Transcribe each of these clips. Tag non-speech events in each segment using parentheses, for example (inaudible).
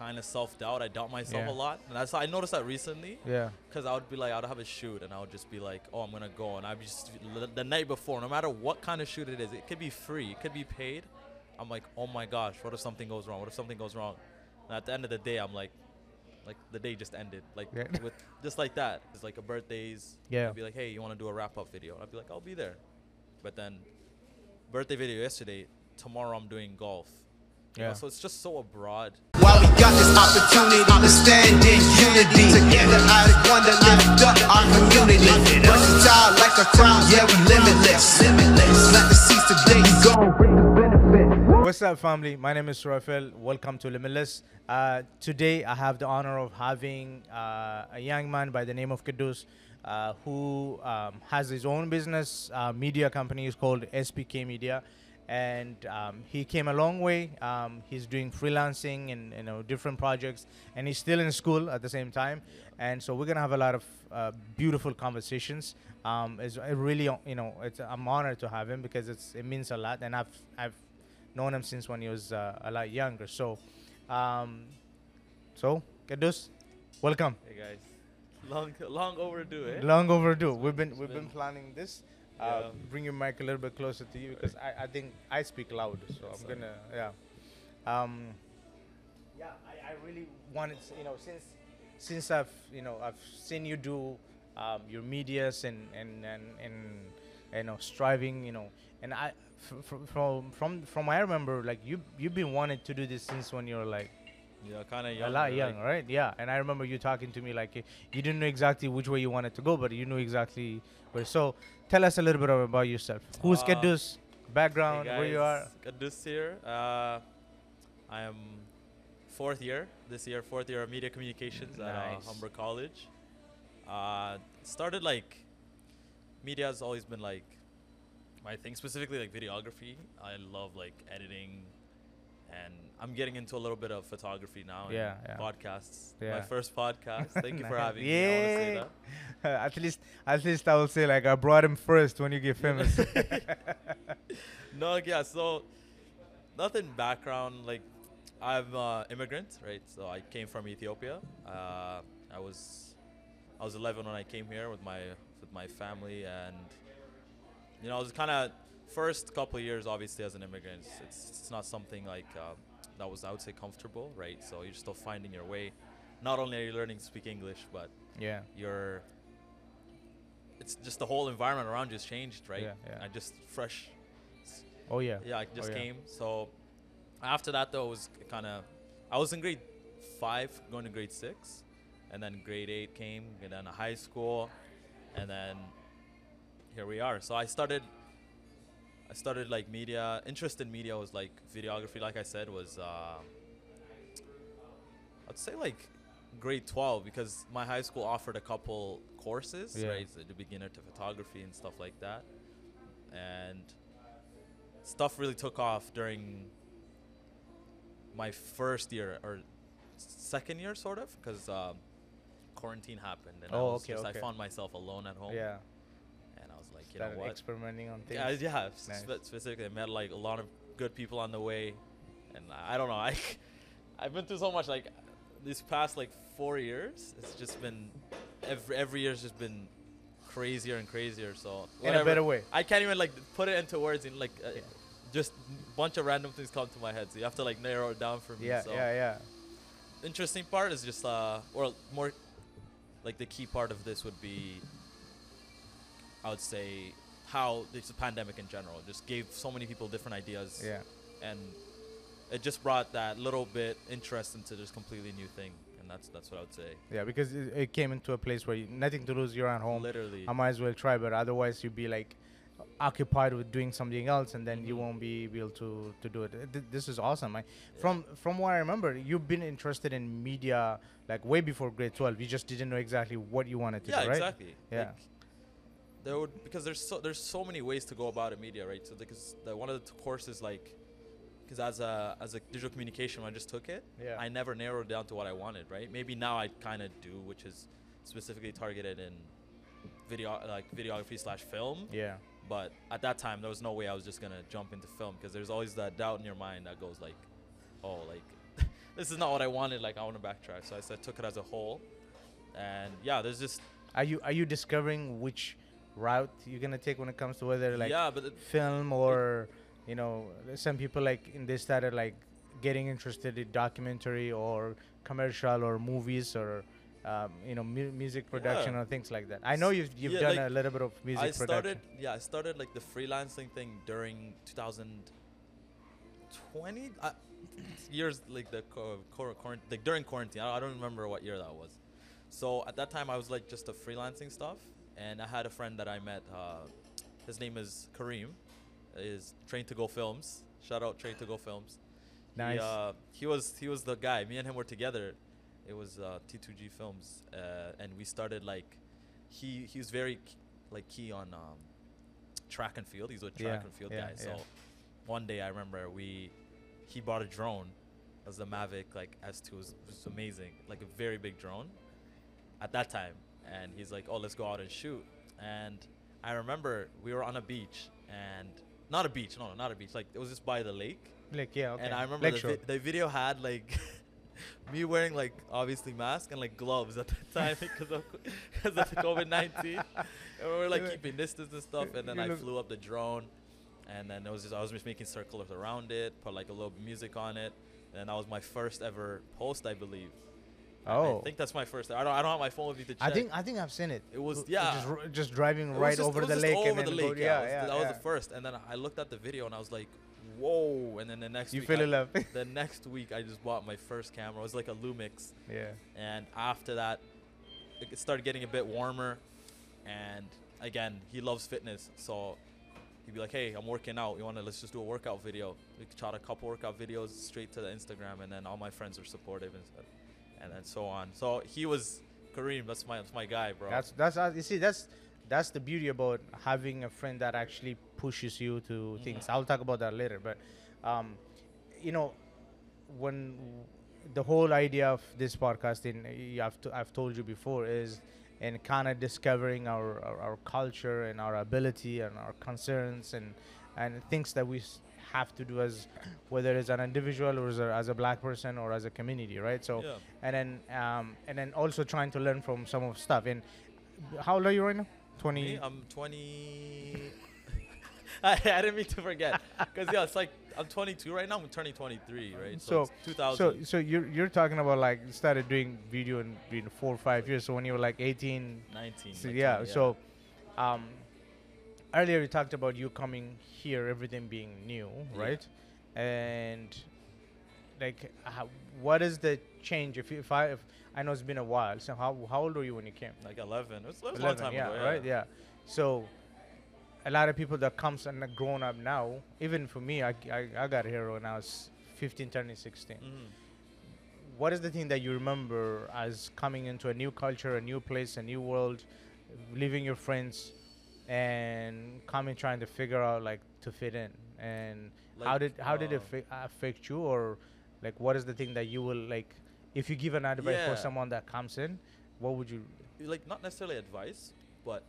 kind of self doubt. I doubt myself Yeah. a lot, and that's I noticed that recently. Yeah. Because I would be like, I'd have a shoot, and I would just be like, oh, I'm gonna go, and I'd be just the night before, no matter what kind of shoot it is, it could be free, it could be paid. I'm like, oh my gosh, what if something goes wrong? What if something goes wrong? And at the end of the day, I'm like, like the day just ended, like Yeah. with just like that. It's like a birthdays. Yeah. I'd be like, hey, you want to do a wrap up video? And I'd be like, I'll be there. But then, birthday video yesterday. Tomorrow I'm doing golf. You know, Yeah. so it's just so abroad. While we got this opportunity to stand in unity Together I want to lift up our community Versatile like our time, yeah we limitless Limitless, let the seeds today go bring the benefit What's up, family? My name is Rafael. Welcome to Limitless. Uh, today, I have the honor of having uh, a young man by the name of Kidus, uh, who um, has his own business uh, media company. is called SBK Media, and um, he came a long way. Um, he's doing freelancing and you know different projects, and he's still in school at the same time. And so we're gonna have a lot of uh, beautiful conversations. Um, it's really, you know, it's I'm honored to have him because it's it means a lot, and I've I've known him since when he was uh, a lot younger. So, um, so Kidus, welcome. Hey guys, long long overdue, eh? Long overdue. We've been It's we've been been- planning this. Uh, Yeah. bring your mic a little bit closer to you because I, I think I speak loud, so That's I'm fine. gonna yeah. Um, yeah, I, I really wanted you know since since I've you know I've seen you do um, your medias and and and and you know striving you know and I from from from what I remember like you you've been wanting to do this since when you were like Yeah, kind of young. a lot young, right? Yeah, and I remember you talking to me like you didn't know exactly which way you wanted to go, but you knew exactly where. So tell us a little bit about yourself. Who's Uh, Kidus? Background, where you are? Kidus here. Uh, I am fourth year this year, fourth year of media communications at uh, Humber College. Uh, started like media has always been like my thing, specifically like videography. I love like editing, and I'm getting into a little bit of photography now. and Yeah, yeah. Podcasts. Yeah. My first podcast. Thank you (laughs) for having me. I say that. (laughs) at least, at least I will say like I brought him first when you get famous. (laughs) no, yeah. So nothing background. Like I'm uh, immigrant, right? So I came from Ethiopia. Uh, I was I was 11 when I came here with my with my family, and you know, it was kind of first couple of years, obviously, as an immigrant. It's it's not something like um, that was I would say comfortable, right? So you're still finding your way. Not only are you learning to speak English, but yeah, you're it's just the whole environment around you has changed, right? Yeah, yeah. I just fresh oh yeah, yeah, I just yeah. came. So after that, though, it was kind of. I was in grade five, going to grade six, and then grade eight came, and then high school, and then here we are. So I started. I started like media. Interest in media was like videography. Like I said, was uh, I'd say like grade 12 because my high school offered a couple courses, Yeah. right? So the beginner to photography and stuff like that. And stuff really took off during my first year or second year, sort of, because um, quarantine happened. And I, Oh, was okay, just, okay. I found myself alone at home. yeah. And I was like, you Started know what? experimenting on things. Yeah, yeah. Nice. spe- specifically, I met like a lot of good people on the way, and I don't know. (laughs) I I've been through so much. Like these past like four years, it's just been every every year's just been crazier and crazier. So In a better way. I can't even like put it into words. In like uh, Yeah. just bunch of random things come to my head. So you have to like narrow it down for me. Yeah, so yeah, yeah. interesting part is just uh or more like the key part of this would be I would say how this pandemic in general just gave so many people different ideas Yeah. and it just brought that little bit interest into this completely new thing and that's that's what I would say Yeah, because it, it came into a place where you, nothing to lose. You're at home. literally I might as well try, but otherwise you'd be like occupied with doing something else, and then you Mhm. won't be able to to do it. Th- this is awesome. I, From from what I remember, you've been interested in media like way before grade twelve. You just didn't know exactly what you wanted to yeah do, right? Yeah, exactly Yeah. Like, there would because there's so there's so many ways to go about it media right so because the, one of the courses like because as a as a digital communication when I just took it Yeah. I never narrowed down to what I wanted right maybe now I kind of do which is specifically targeted in video like videography slash film Yeah. but at that time there was no way I was just gonna jump into film because there's always that doubt in your mind that goes like oh like (laughs) this is not what I wanted. Like I want to backtrack. So I said took it as a whole, and yeah, there's just Are you are you discovering which route you're gonna take when it comes to whether like yeah, but film or you know some people like in they started like getting interested in documentary or commercial or movies or um, you know mu- music production Yeah. or things like that. I know you've you've Yeah, done like, a little bit of music I production. started yeah I started like the freelancing thing during 2020 uh, (clears throat) years like the co- quarant- like during quarantine. I I don't remember what year that was. So at that time I was like just a freelancing stuff, and I had a friend that I met. Uh, his name is Kareem. Is Train to Go Films. Shout out Train to Go Films. Nice. He, uh, he was he was the guy. Me and him were together. It was uh, T2G Films, uh, and we started like he he was very like key on um, track and field. He's a track Yeah, and field yeah, guy. yeah. So one day I remember we he bought a drone. Was the Mavic like S2. It was, it was amazing, like a very big drone at that time. And he's like, "Oh, let's go out and shoot." And I remember we were on a beach and not a beach, no, no, not a beach. Like it was just by the lake. like yeah, okay. And I remember the, vi- the video had like (laughs) me wearing like obviously mask and like gloves at (laughs) (laughs) the time because of because of COVID nineteen. And we were like You keeping distance and stuff. And then I flew up the drone, and then it was just I was just making circles around it, put like a little music on it. And that was my first ever post, I believe. Oh, I think that's my first. I don't. I don't have my phone with me to check. I think I think I've seen it. It was- yeah. just, just driving right just- over the lake over and then the go- lake. yeah, yeah, yeah, that was the first. And then I looked at the video and I was like, "Whoa!" And then the next You week, fell I- in love. (laughs) the next week I just bought my first camera. It was like a Lumix, yeah. and after that, it started getting a bit warmer. And again, he loves fitness, so he'd be like, "Hey, I'm working out. You wanna let's just do a workout video?" We shot a couple workout videos straight to the Instagram, and then all my friends were supportive and stuff, and then so on. So he was Kareem. That's my that's my guy, bro. That's that's uh, you see that's that's the beauty about having a friend that actually pushes you to Mm-hmm. things. I'll talk about that later, but um, you know when the whole idea of this podcasting, I've t- I've told you before is in kind of discovering our, our our culture and our ability and our concerns and and things that we have to do as whether it's an individual or as a, as a black person or as a community, right? So yeah. and then um, and then also trying to learn from some of stuff. And how old are you right now? Twenty. Me, I'm 20. (laughs) I, I didn't mean to forget. Because, yeah, it's like I'm 22 right now. I'm turning 23, right? So- it's 2000. So so you're you're talking about like started doing video in, in four or five years. So when you were like 18. 19. So like yeah. 20, So um, earlier you talked about you coming here, everything being new, Yeah. right? And like, how, what is the change? If you- if I if I know it's been a while. So how how old were you when you came? Like 11. It was, it was a long 11, time yeah, ago. right, yeah. So a lot of people that comes and are grown up now, even for me, I, I, I got here when I was 15, turning 16. Mhm. What is the thing that you remember as coming into a new culture, a new place, a new world, leaving your friends, and coming trying to figure out like to fit in? And how did how did it uh, fi- affect you, or like what is the thing that you will like? If you give an advice Yeah. for someone that comes in, what would you? Like, not necessarily advice, but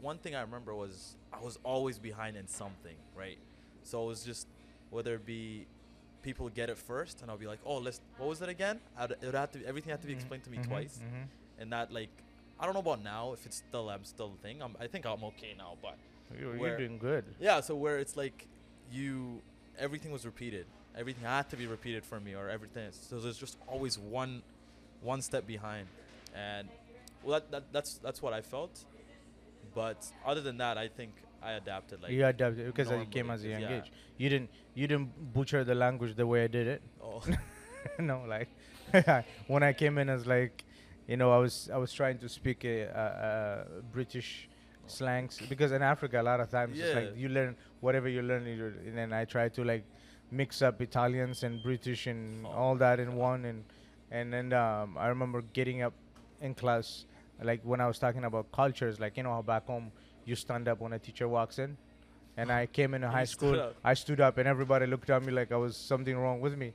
one thing I remember was I was always behind in something, right? So it was just whether it be people get it first, and I'll be like, oh, let's, what was it again? I'd, it would have to, everything had to be Mhm, explained to me mhm, twice. mhm. and that like I don't know about now if it's still I'm still a thing. I'm, I think I'm okay now, but You're, you're doing good. yeah. So where it's like you everything was repeated, everything had to be repeated for me, or everything. So there's just always one one step behind, and well that, that that's that's what I felt. But other than that, I think I adapted. Like you adapted because you came as a young yeah. age. You didn't you didn't butcher the language the way I did it. oh (laughs) no, like (laughs) when I came in as like, you know, I was I was trying to speak a, a, a British slangs because in Africa a lot of times it's like you learn whatever you learn, you and then I try to like mix up Italians and British and Oh all that in one and and then um, I remember getting up in class like when I was talking about cultures, like you know how back home you stand up when a teacher walks in. And I came into high (laughs) stood school. I stood up, and everybody looked at me like I was something wrong with me.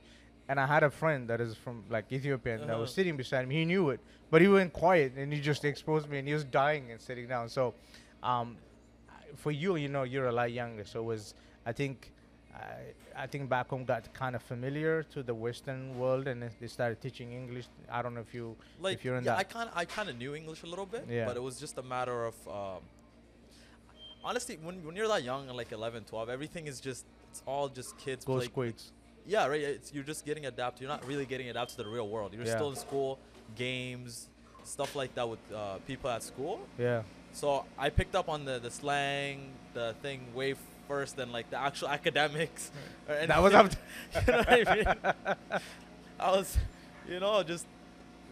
And I had a friend that is from like Ethiopian that was Uh-huh. sitting beside me. He knew it, but he went quiet and he just exposed me, and he was dying and sitting down. So, um, for you, you know, you're a lot younger, so it was I think I, I think back home got kind of familiar to the Western world, and they started teaching English. I don't know if you like if you're in yeah, that. I kind of I kind of knew English a little bit, Yeah. but it was just a matter of um, honestly when when you're that young, like 11, 12, everything is just it's all just kids Go play. Squids. Yeah, right. It's, you're just getting adapted. You're not really getting adapted to the real world. You're Yeah. still in school, games, stuff like that with uh, people at school. Yeah. So I picked up on the the slang, the thing way first than like the actual (laughs) academics. or That was (laughs) up. you know what I mean? (laughs) I was, you know, just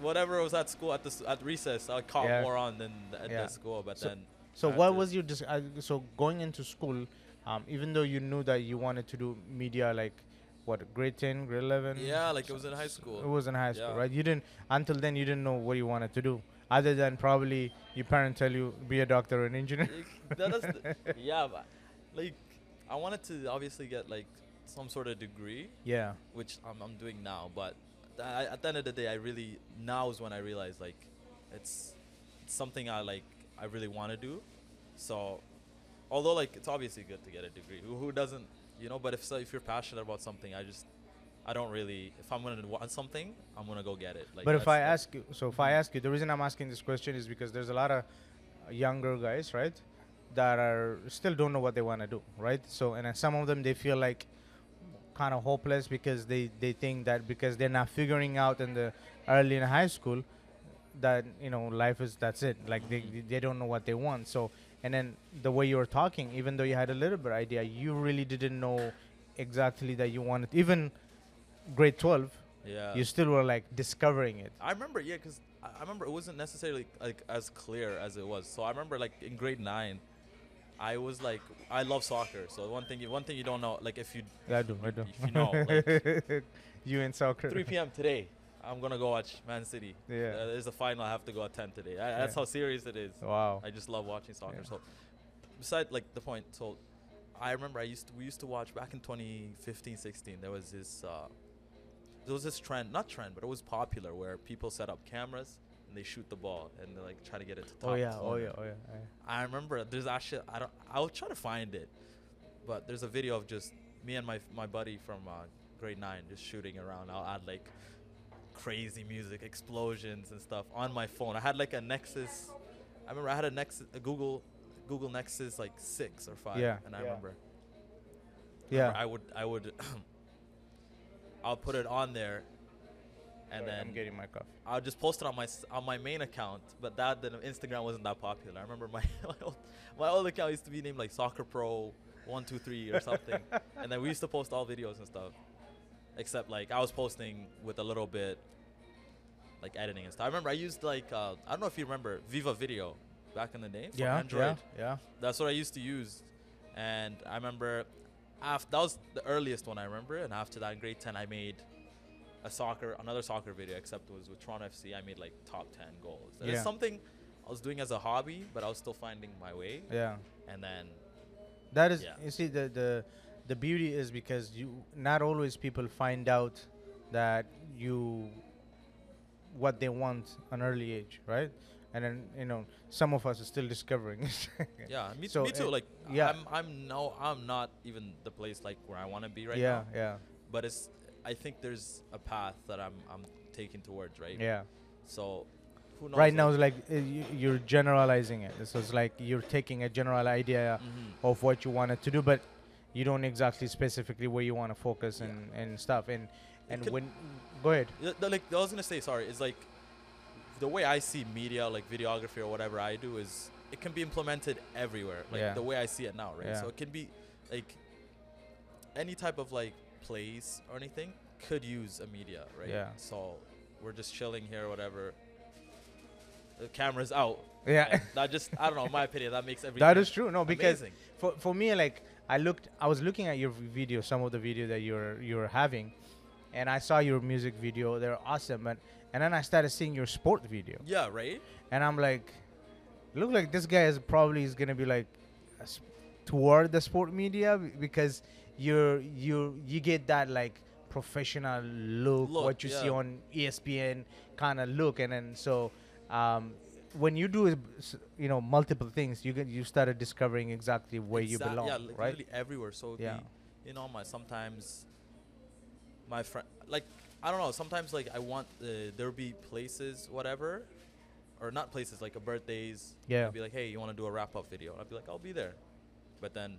whatever was at school at the at recess, I caught Yeah. more on than at Yeah. the school. But So- then, So what was your dis- uh, so going into school, um, even though you knew that you wanted to do media, like what grade ten, grade eleven? yeah, like it was in high school It was in high school, Yeah. right? You didn't until then. You didn't know what you wanted to do, other than probably your parents tell you be a doctor or an engineer. Like, that is the- (laughs) yeah, but like I wanted to obviously get like some sort of degree, yeah, which I'm, I'm doing now. But th- I, at the end of the day, I really now is when I realize like it's, it's something I like I really want to do. So although like it's obviously good to get a degree, who, who doesn't, you know? But if so, if you're passionate about something, I just I don't really. If I'm gonna want something, I'm gonna go get it. Like but if I ask you, so if I ask you, the reason I'm asking this question is because there's a lot of younger guys, right, that are still don't know what they want to do, right? So and then some of them they feel like kind of hopeless because they they think that because they're not figuring out in the early in high school that you know life is that's it like they they don't know what they want so and then the way you were talking even though you had a little bit idea you really didn't know exactly that you wanted even grade 12 yeah. you still were like discovering it I remember, yeah, because I remember it wasn't necessarily like as clear as it was. So I remember like in grade nine, I was like, I love soccer. So one thing, you, one thing you don't know, like if you i do i do If you know, (laughs) like- you in soccer 3 p.m. today, I'm gonna go watch Man City. Yeah. Uh, there's a final. I have to go attend today. I, That's Yeah. how serious it is. wow I just love watching soccer. Yeah. So, beside like the point, so I remember I used to, we used to watch back in 2015, 16. There was this uh, there was this trend, not trend, but it was popular where people set up cameras and they shoot the ball and they like try to get it to top oh yeah oh yeah oh yeah, yeah. I remember there's actually I don't I'll try to find it, but there's a video of just me and my my buddy from uh, grade nine just shooting around. I'll add like crazy music, explosions and stuff on my phone. I had like a Nexus. I remember I had a Nexus, a Google Google Nexus like six or five. Yeah. And I Yeah. remember. yeah remember I would I would. (clears throat) I'll put it on there, and Sorry, then i'm getting my coffee I'll just post it on my on my main account, but that then Instagram wasn't that popular. I remember my (laughs) my old, my old account used to be named like Soccer Pro one two three or something, (laughs) and then we used to post all videos and stuff. Except like I was posting with a little bit like editing and stuff. I remember I used like uh, I don't know if you remember Viva Video back in the day for yeah Android. yeah yeah That's what I used to use, and I remember after that was the earliest one I remember, and after that in grade ten I made a soccer another soccer video, except it was with Toronto FC. I made like top ten goals. And Yeah. It's something I was doing as a hobby, but I was still finding my way. yeah And then That is, Yeah. you see, the, the the beauty is because you not always people find out that you what they want an early age, right? And then you know some of us are still discovering. (laughs) yeah, me, So, me too. uh, like yeah. I'm I'm no I'm not even the place like where I want to be right yeah, now. yeah, yeah. But it's I think there's a path that I'm I'm taking towards right. yeah. So who knows? Right now, it's like uh, you, you're generalizing it. So it's like you're taking a general idea Mhm. of what you wanted to do, but you don't exactly specifically where you want to focus Yeah. and, and stuff. And and when go ahead. Like I was gonna say, sorry, is like the way I see media, like videography or whatever I do, is it can be implemented everywhere. Like Yeah. the way I see it now, right? Yeah. So it can be like any type of like place or anything could use a media, right? Yeah. So we're just chilling here, whatever. The camera's out. Yeah. that just I don't know. My opinion, that makes (laughs) everything. That is true. No, because amazing. for for me, like I looked, I was looking at your video, some of the video that you're you're having, and I saw your music video. They're awesome, and and then I started seeing your sport video, Yeah, right. and I'm like, look like this guy is probably is gonna be like toward the sport media because you're you you get that like professional look, Look, what you see on ESPN kind of look, and then so. Um, when you do, you know, multiple things, you get you started discovering exactly where you belong, yeah, li- right? literally everywhere. So Yeah. you know, my sometimes my friend like I don't know. Sometimes like I want uh, there be places whatever, or not places like a birthdays. Yeah. I'd be like, hey, you want to do a wrap up video? I'd be like, I'll be there. But then,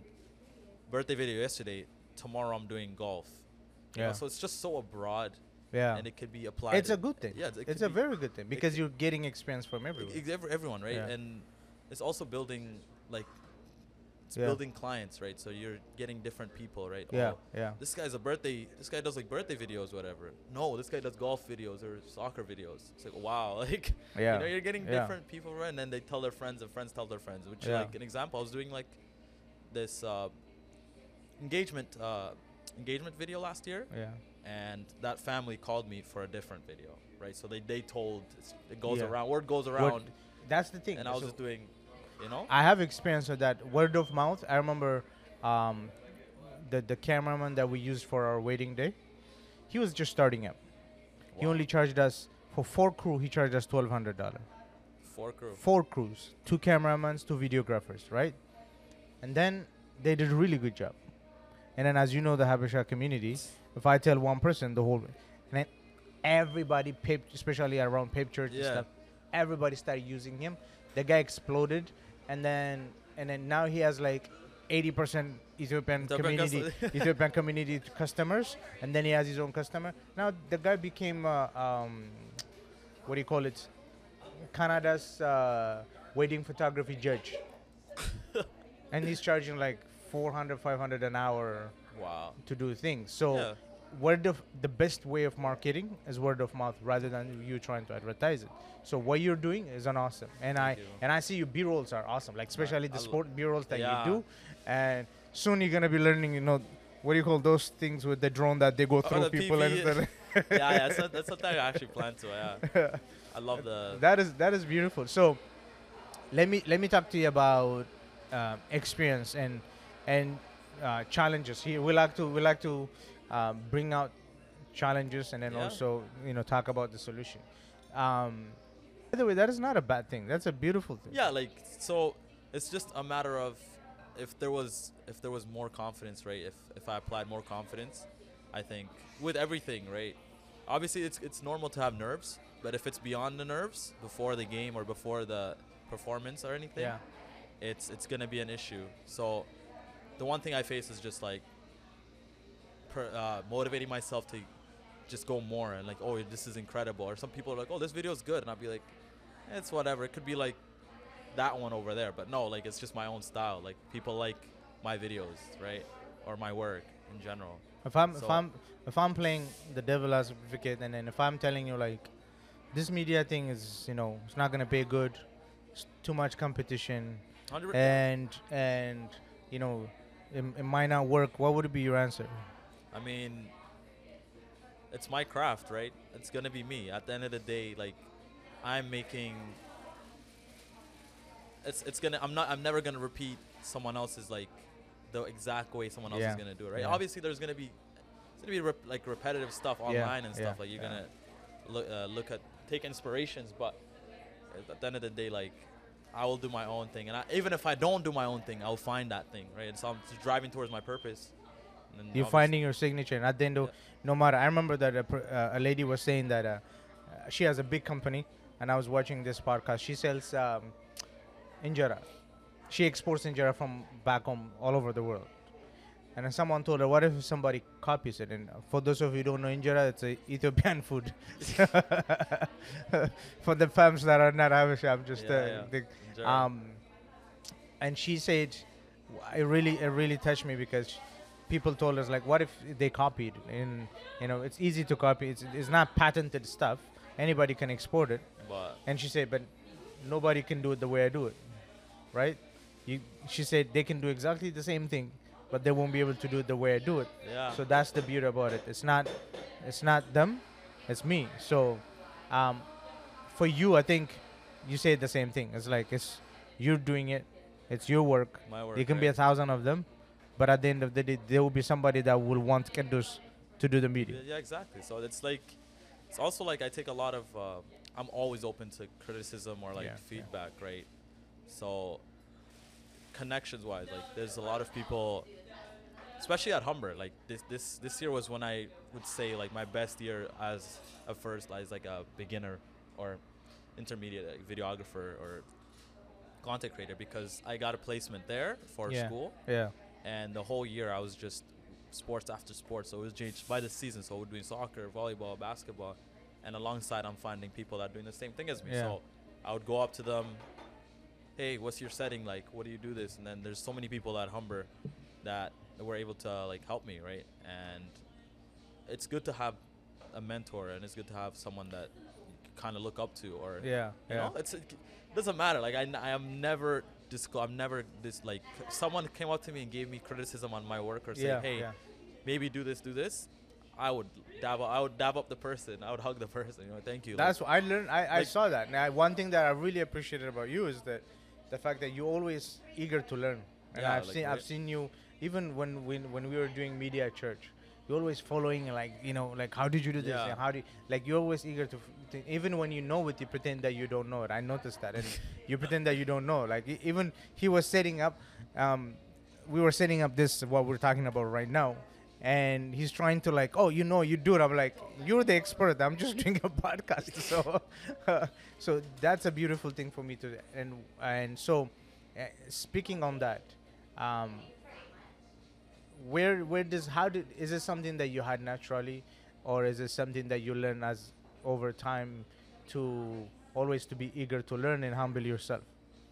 birthday video yesterday. Tomorrow I'm doing golf. You know, Yeah. so it's just so abroad, Yeah. and it could be applied. It's a good thing. Yeah, it it's a very good thing because you're getting experience from everyone. Ex- everyone, right? Yeah. And it's also building like it's Yeah. building clients, right? So you're getting different people, right? Yeah, Oh, yeah. This guy's a birthday. This guy does like birthday videos, whatever. No, this guy does golf videos or soccer videos. It's like wow, (laughs) like Yeah, you know, you're getting yeah. different people, right? And then they tell their friends, and friends tell their friends. Which Yeah. like an example, I was doing like this uh, engagement uh, engagement video last year, Yeah. And that family called me for a different video, right? So they they told it goes Yeah. around, word goes around, That's the thing. and I was So just doing, you know. I have experience with that word of mouth. I remember um, the the cameraman that we used for our wedding day. He was just starting up. He only charged us for four crew. He charged us twelve hundred dollar. Four crew. Four crews, two cameramans, two videographers, right? And then they did a really good job. And then, as you know, the Habesha community, if I tell one person, the whole, and then everybody, Pape, especially around Pape Church and stuff, everybody started using him. The guy exploded, and then and then now he has like 80% Ethiopian Ethiopian community. (laughs) Ethiopian community customers, and then he has his own customer. Now the guy became, uh, um, what do you call it? Canada's uh, wedding photography judge. (laughs) and he's charging like 400, 500 an hour Wow. to do things. So Yeah. word of the best way of marketing is word of mouth rather than you trying to advertise it. So what you're doing is an awesome, and I Thank you. and I see your B-rolls are awesome, like especially the I lo- sport B-rolls that Yeah. you do, and soon you're gonna be learning, you know, what do you call those things with the drone that they go through Oh, the people and PV. stuff. (laughs) yeah, yeah, that's, something I actually plan to. Yeah, I love the. (laughs) that is that is beautiful. So let me let me talk to you about um, experience and and uh, challenges. Here we like to we like to um, bring out challenges and then Yeah. also you know talk about the solution. Um, by the way, that is not a bad thing. That's a beautiful thing. Yeah, like so, it's just a matter of if there was if there was more confidence, right? If if I applied more confidence, I think with everything, right? Obviously, it's it's normal to have nerves, but if it's beyond the nerves, before the game or before the performance or anything, Yeah. it's it's gonna be an issue. So, the one thing I face is just like per, uh, motivating myself to just go more and like, oh, this is incredible. Or some people are like, oh, this video is good, and I'll be like, eh, it's whatever. It could be like that one over there, but no, like it's just my own style. Like people like my videos, right, or my work in general. If I'm if I'm if I'm playing the devil as advocate and then if I'm telling you like this media thing is you know it's not gonna pay good, it's too much competition, 100 and and you know it, it might not work what would be your answer I mean, it's my craft, right? It's gonna be me. At the end of the day, like, I'm making. It's it's gonna. I'm not. I'm never gonna repeat someone else's like, the exact way someone else Yeah. is gonna do it, right? Yeah. Obviously, there's gonna be, it's gonna be rep- like repetitive stuff Yeah, online and yeah, stuff. Like you're gonna look uh, look at take inspirations, but at the end of the day, like. I will do my own thing, and I, even if I don't do my own thing, I'll find that thing, right? And so I'm just driving towards my purpose. you're finding your signature and at the end of Yeah. no matter i remember that a, uh, a lady was saying that uh, uh, she has a big company and i was watching this podcast she sells um, injera she exports injera from back home all over the world and then someone told her what if somebody copies it and for those of you who don't know injera it's a ethiopian (laughs) food (laughs) for the fams that are not Habesha, i'm just Yeah, uh, yeah. the- um, and she said, it really, it really touched me because people told us like, what if they copied? And you know, it's easy to copy. It's it's not patented stuff. Anybody can export it. but And she said, but nobody can do it the way I do it, right? You, she said they can do exactly the same thing, but they won't be able to do it the way I do it. yeah, So that's the beauty about it. It's not, it's not them, it's me. So, um, for you, I think you say the same thing. It's like it's you're doing it. It's your work. my work. There can be a thousand of them, but at the end of the day, there will be somebody that will want Kidus to do the Yeah, media. yeah, exactly. So it's like, it's also like I take a lot of. Uh, I'm always open to criticism or like Yeah, yeah. feedback, right? So, connections wise, like there's a lot of people especially at Humber. Like this this this year was when I would say like my best year as a first as like a beginner or intermediate like, videographer or content creator because I got a placement there for Yeah. school Yeah. and the whole year I was just sports after sports. So it was changed by the season. So we're doing soccer, volleyball, basketball, and alongside I'm finding people that are doing the same thing as me. Yeah. So I would go up to them, hey, what's your setting like? What do you do this? And then there's so many people at Humber that were able to like help me, right? And it's good to have a mentor and it's good to have someone that you kind of look up to or Yeah. you Yeah. know, it's it doesn't matter. Like I, I am never disclo- I'm never this like someone came up to me and gave me criticism on my work or say, yeah. hey, yeah. maybe do this, do this. I would dab, I would dab up the person. I would hug the person. You know, thank you. That's what I learned. I, I like- saw that. Now, one thing that I really appreciated about you is that the fact that you're always eager to learn. And Yeah, I've like, seen I've seen you even when when when we were doing media at church. You're always following like you know like how did you do this Yeah. and how do you, like you're always eager to, to even when you know it you pretend that you don't know it. I noticed that and (laughs) you pretend that you don't know. Like even he was setting up, um, we were setting up this what we're talking about right now, and he's trying to like, oh, you know, you do it. I'm like, you're the expert. I'm just (laughs) doing a podcast. (laughs) So, so that's a beautiful thing for me to. And and so, uh, speaking on that, um, where where does how did is it something that you had naturally, or is it something that you learn as over time to always to be eager to learn and humble yourself?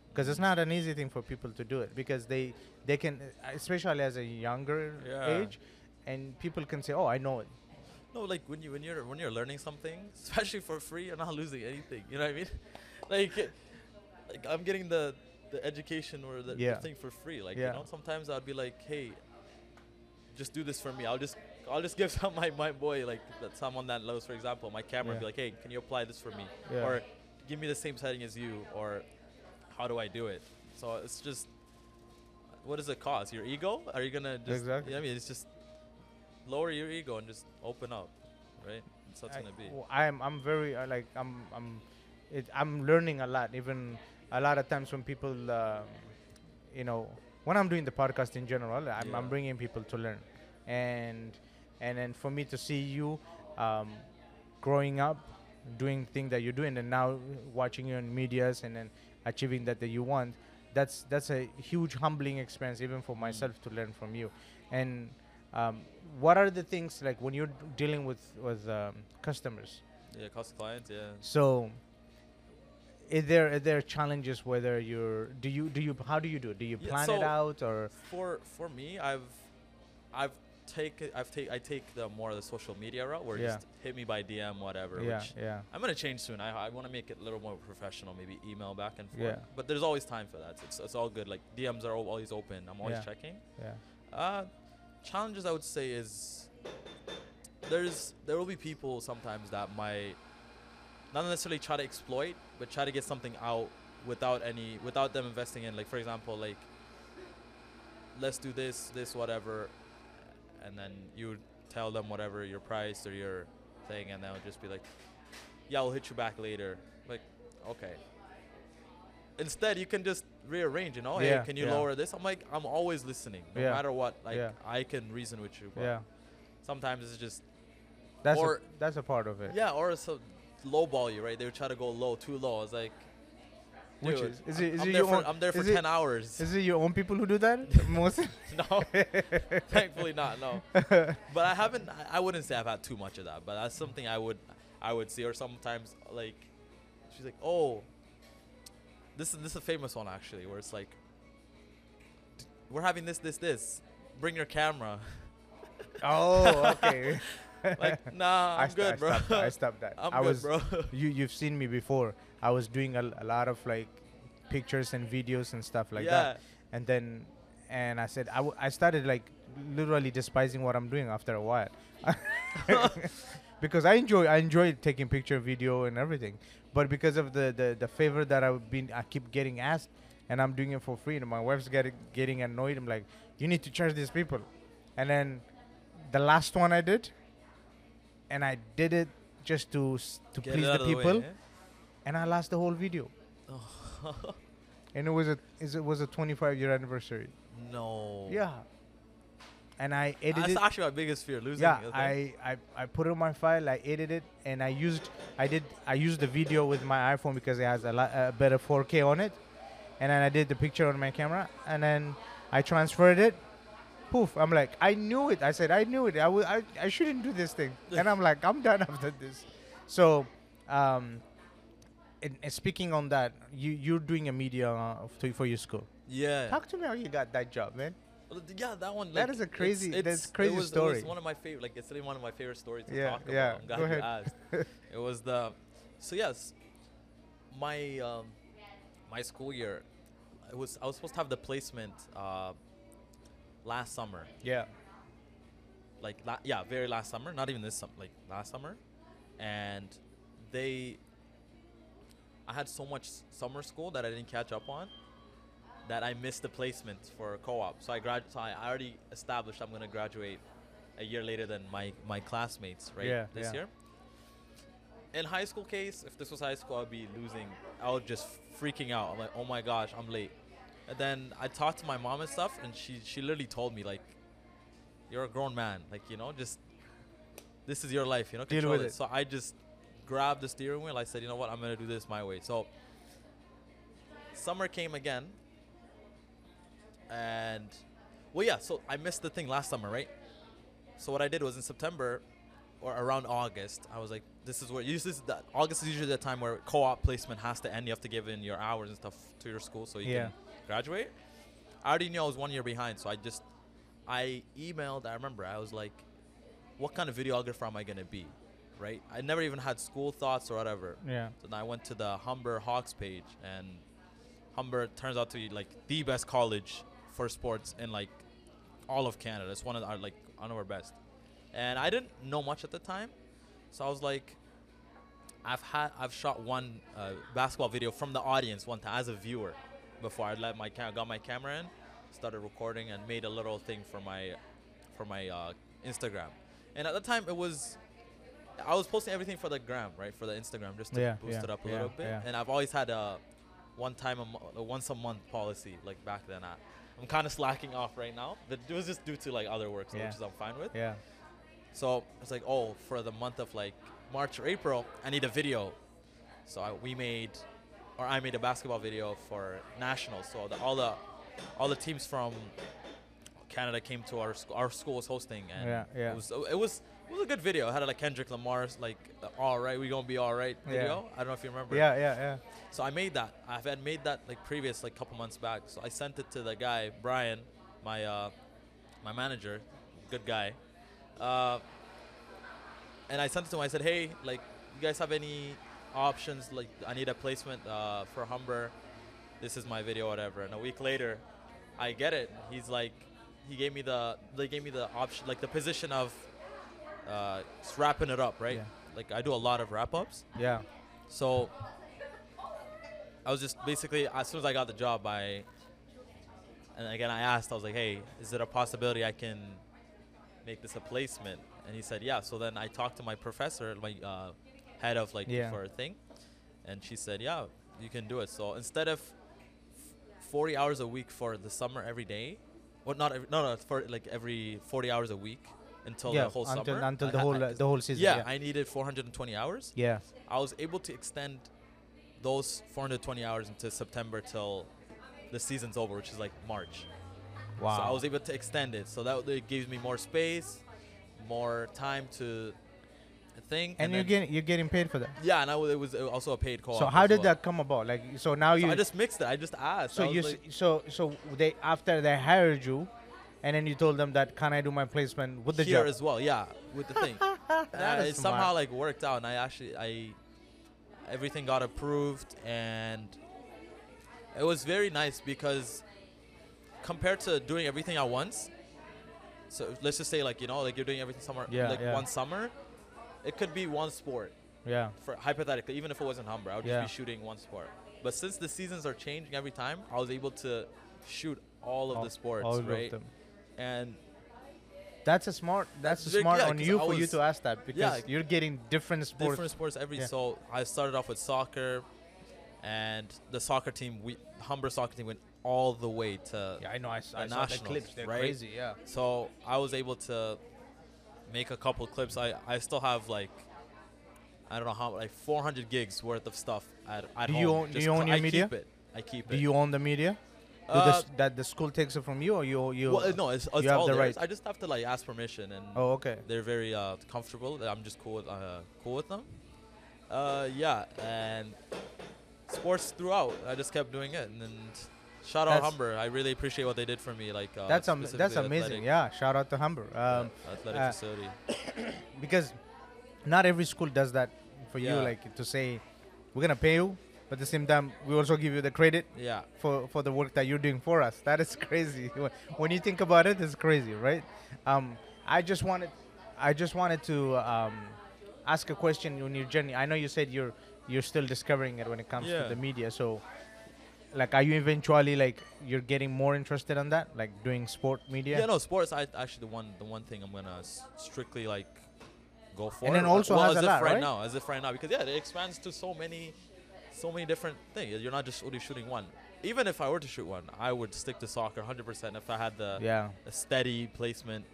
Because it's not an easy thing for people to do it because they they can especially as a younger Yeah. age, and people can say, oh, I know it. no, like when you when you're when you're learning something, (laughs) especially for free, you're not losing anything. You know what I mean? (laughs) like, like I'm getting the the education or the, the Yeah. thing for free. Like Yeah. you know, sometimes I'd be like, hey, just do this for me. I'll just I'll just give (laughs) some my my boy like that someone that loves, for example, my camera. and Be like, hey, can you apply this for me? Yeah. Or give me the same setting as you. Or how do I do it? So it's just. What does it cost? Your ego? Are you gonna just? Exactly. Yeah, I mean, it's just lower your ego and just open up, right? That's what it's I- gonna be. I'm, I'm very uh, like I'm I'm it, I'm learning a lot. Even a lot of times when people, um, you know, when I'm doing the podcast in general, I'm, Yeah. I'm bringing people to learn, and and then for me to see you um, growing up, doing things that you're doing, and now watching you in medias and then achieving that that you want. That's that's a huge humbling experience even for myself to learn from you, and um, what are the things like when you're dealing with with um, customers? Yeah, cost clients. Yeah. So, is there are there challenges whether you're do you do you how do you do it? Do you Yeah, plan it out or For for me, I've I've take I've take I take the more the social media route where Yeah. just hit me by DM whatever. yeah Which yeah I'm gonna change soon. I I want to make it a little more professional. Maybe email back and forth. Yeah. But there's always time for that. It's it's all good. Like DMs are always open. I'm always Yeah. checking. yeah Uh, challenges I would say is there's there will be people sometimes that might not necessarily try to exploit, but try to get something out without any without them investing in. Like for example, like let's do this, this, whatever, and then you tell them whatever your price or your thing, and they'll just be like, "Yeah, I'll hit you back later." Like, okay. Instead, you can just rearrange. You know, Yeah, hey, can you yeah. lower this? I'm like, I'm always listening, no Yeah, matter what. Like. I can reason with you. But yeah Sometimes it's just that's Or- a, that's a part of it. yeah, or it's a low ball you, right? They would try to go low, too low. It's like, Which dude, is- is I'm, it- is I'm it there for own- I'm there for is it- ten hours. Is it your own people who do that? (laughs) Most. no, (laughs) thankfully not. No, but I haven't. I- I wouldn't say I've had too much of that, but that's something I would, I would see. Or sometimes like, she's like, oh, this is this is a famous one actually, where it's like, we're having this, this, this. Bring your camera. oh, okay. (laughs) (laughs) like, (laughs) nah, I'm good, I bro. Stopped that. I stopped that. (laughs) I'm I good, was, bro. You you've seen me before. I was doing a, a lot of like pictures and videos and stuff like that. yeah. and then and i said I, w- I started like literally despising what i'm doing after a while because i enjoy i enjoy taking picture video and everything but because of the the, the favor that i've been i keep getting asked and i'm doing it for free and my wife's getting getting annoyed i'm like you need to charge these people and then the last one i did and i did it just to to Get please the of the way, people eh? and i lost the whole video (laughs) and it was a is- it was a 25 year anniversary No. yeah. and I edited. That's actually my biggest fear, losing. Yeah. I, I I put it on my file. I edited it, and I used I did I used the video with my iPhone because it has a, lot, a better 4K on it, and then I did the picture on my camera, and then I transferred it. Poof! I'm like, I knew it. I said, I knew it. I w- I, I shouldn't do this thing, and I'm like, I'm done (laughs) after this. So, um, and, and speaking on that, you you're doing a media uh, to, for your school. yeah. Talk to me how you got that job, man. Well, Yeah, that one. That like, is a crazy- it's- that's it crazy was, It story. was one of my favorite. Like it's really one of my favorite stories to Yeah, talk yeah, about. I'm glad go you ahead. asked. (laughs) it was the. So yes, my um, my school year, it was I was supposed to have the placement uh, last summer. Yeah. Like la- yeah, very last summer. Not even this summer. Like last summer, and they. I had so much summer school that I didn't catch up on that I missed the placement for a co-op. So I grad so I already established I'm gonna graduate a year later than my my classmates, right? Yeah, this yeah. year. In high school case, if this was high school, I'd be losing. I would just freaking out. I'm like, oh my gosh, I'm late. And then I talked to my mom and stuff, and she she literally told me like, you're a grown man, like you know, just this is your life, you know, Deal with it. it. So I just grabbed the steering wheel. I said, you know what, I'm gonna do this my way. So summer came again, and well, yeah. So I missed the thing last summer, right? So what I did was in September or around August, I was like, this is where usually August is usually the time where co-op placement has to end. You have to give in your hours and stuff to your school so you Yeah. can graduate. I already knew I was one year behind, so I just I emailed. I remember I was like, what kind of videographer am I gonna be, right? I never even had school thoughts or whatever. Yeah. So then I went to the Humber Hawks page, and Humber turns out to be like the best college for sports in like all of Canada. It's one of our like one of our best. And I didn't know much at the time, so I was like, I've had I've shot one uh, basketball video from the audience one time as a viewer before I let my cam- got my camera in, started recording and made a little thing for my for my uh, Instagram. And at the time it was I was posting everything for the gram, right, for the Instagram, just to Yeah, boost yeah, it up a yeah, little bit. And I've always had a one time a mo- a once a month policy, like back then. I, I'm kind of slacking off right now, but it was just due to like other work, so which is I'm fine with. Yeah. So it's like, oh, for the month of like March or April, I need a video. So I, we made, or I made a basketball video for nationals. So the, all the, all the teams from Canada came to our school. Our school was hosting, and Yeah, yeah. it was it was it was a good video. It had like Kendrick Lamar's like, all right, we gonna be all right Yeah. video. I don't know if you remember. Yeah, yeah, yeah. So I made that. I had made that like previous, like couple months back. So I sent it to the guy Brian, my uh, my manager, good guy. Uh, and I sent it to him. I said, hey, like, you guys have any options? Like, I need a placement uh, for Humber. This is my video, whatever. And a week later, I get it. He's like, he gave me the, they gave me the option, like the position of uh, wrapping it up, right? Yeah. Like I do a lot of wrap ups. Yeah. So I was just basically as soon as I got the job, I and again I asked, I was like, "Hey, is it a possibility I can make this a placement?" And he said, "Yeah." So then I talked to my professor, my uh, head of like Yeah. for a thing, and she said, "Yeah, you can do it." So instead of 40 hours a week for the summer every day, well, not every, no, no, for like every 40 hours a week until yeah. the whole until summer. until I the whole uh, the whole season. yeah, Yeah. I needed 420 hours. yeah. I was able to extend those 420 hours into September till the season's over, which is like March. Wow. So I was able to extend it. So that it gives me more space, more time to think. and you're then- getting you're getting paid for that. yeah, and I it was also a paid call. So how did that come about? Like so now So you I just mixed it. I just asked. so you like, so so they after they hired you, and then you told them that can I do my placement with the here job? as well. Yeah, with the thing. (laughs) That Uh, it somehow like worked out, and I actually I everything got approved, and it was very nice because compared to doing everything at once. So let's just say like you know like you're doing everything summer Yeah, like yeah. one summer, it could be one sport yeah. for hypothetically even if it wasn't Humber I would just Yeah. be shooting one sport. But since the seasons are changing every time, I was able to shoot all of All- the sports, all of right? them. And That's a smart. That's, very- smart yeah, on you for you to ask that because Yeah. you're getting different sports. different sports every Yeah. so I started off with soccer and the soccer team we Humber soccer team went all the way to Yeah, I know. I, I saw the clips. They're right? crazy. Yeah. So I was able to make a couple clips. I, I still have like I don't know how like 400 gigs worth of stuff at, at Do home. you own- do you own your I media? keep it. I keep Do it. Do you own the media? Do the Uh, that the school takes it from you, or you you? well, uh, no, it's, it's you all the right. I just have to like ask permission, and Oh, okay. they're very uh, comfortable. I'm just cool with uh, cool with them. Uh, yeah, and sports throughout. I just kept doing it, and then shout out Humber. I really appreciate what they did for me. Like uh, that's that's amazing. athletic- Yeah. Shout out to Humber. yeah, Um, athletic uh, facility. (coughs) because not every school does that for you. Like to say, we're gonna pay you, but at the same time, we also give you the credit Yeah, for for the work that you're doing for us. That is (laughs) crazy. When- when you think about it, it's crazy, right? Um, I just wanted, I just wanted to um, ask a question on your journey. I know you said you're you're still discovering it when it comes to the media. So, like, are you eventually like you're getting more interested in that, like doing sport media? yeah. no, sports. I actually the one the one thing I'm gonna s- strictly like go for. and then also well, has as a if lot, right, right? now, as if right now, because yeah, it expands to so many, so many different things. You're not just only shooting one. Even if I were to shoot one, I would stick to soccer 100% if I had the Yeah. a steady placement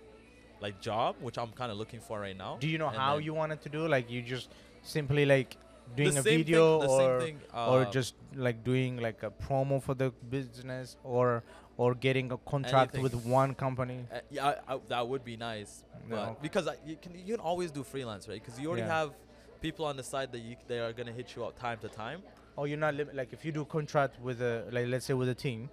like job, which I'm kind of looking for right now. Do you know And how you wanted to do? Like you just simply like doing the a video thing, the or thing, or uh, just like doing like a promo for the business or or getting a contract Anything. with one company. Uh, yeah, I, I, that would be nice, No. but because I, you can you can always do freelance, right? Because you already Yeah. have people on the side that you they are gonna hit you up time to time. Or you're not lim- like if you do a contract with a like let's say with a team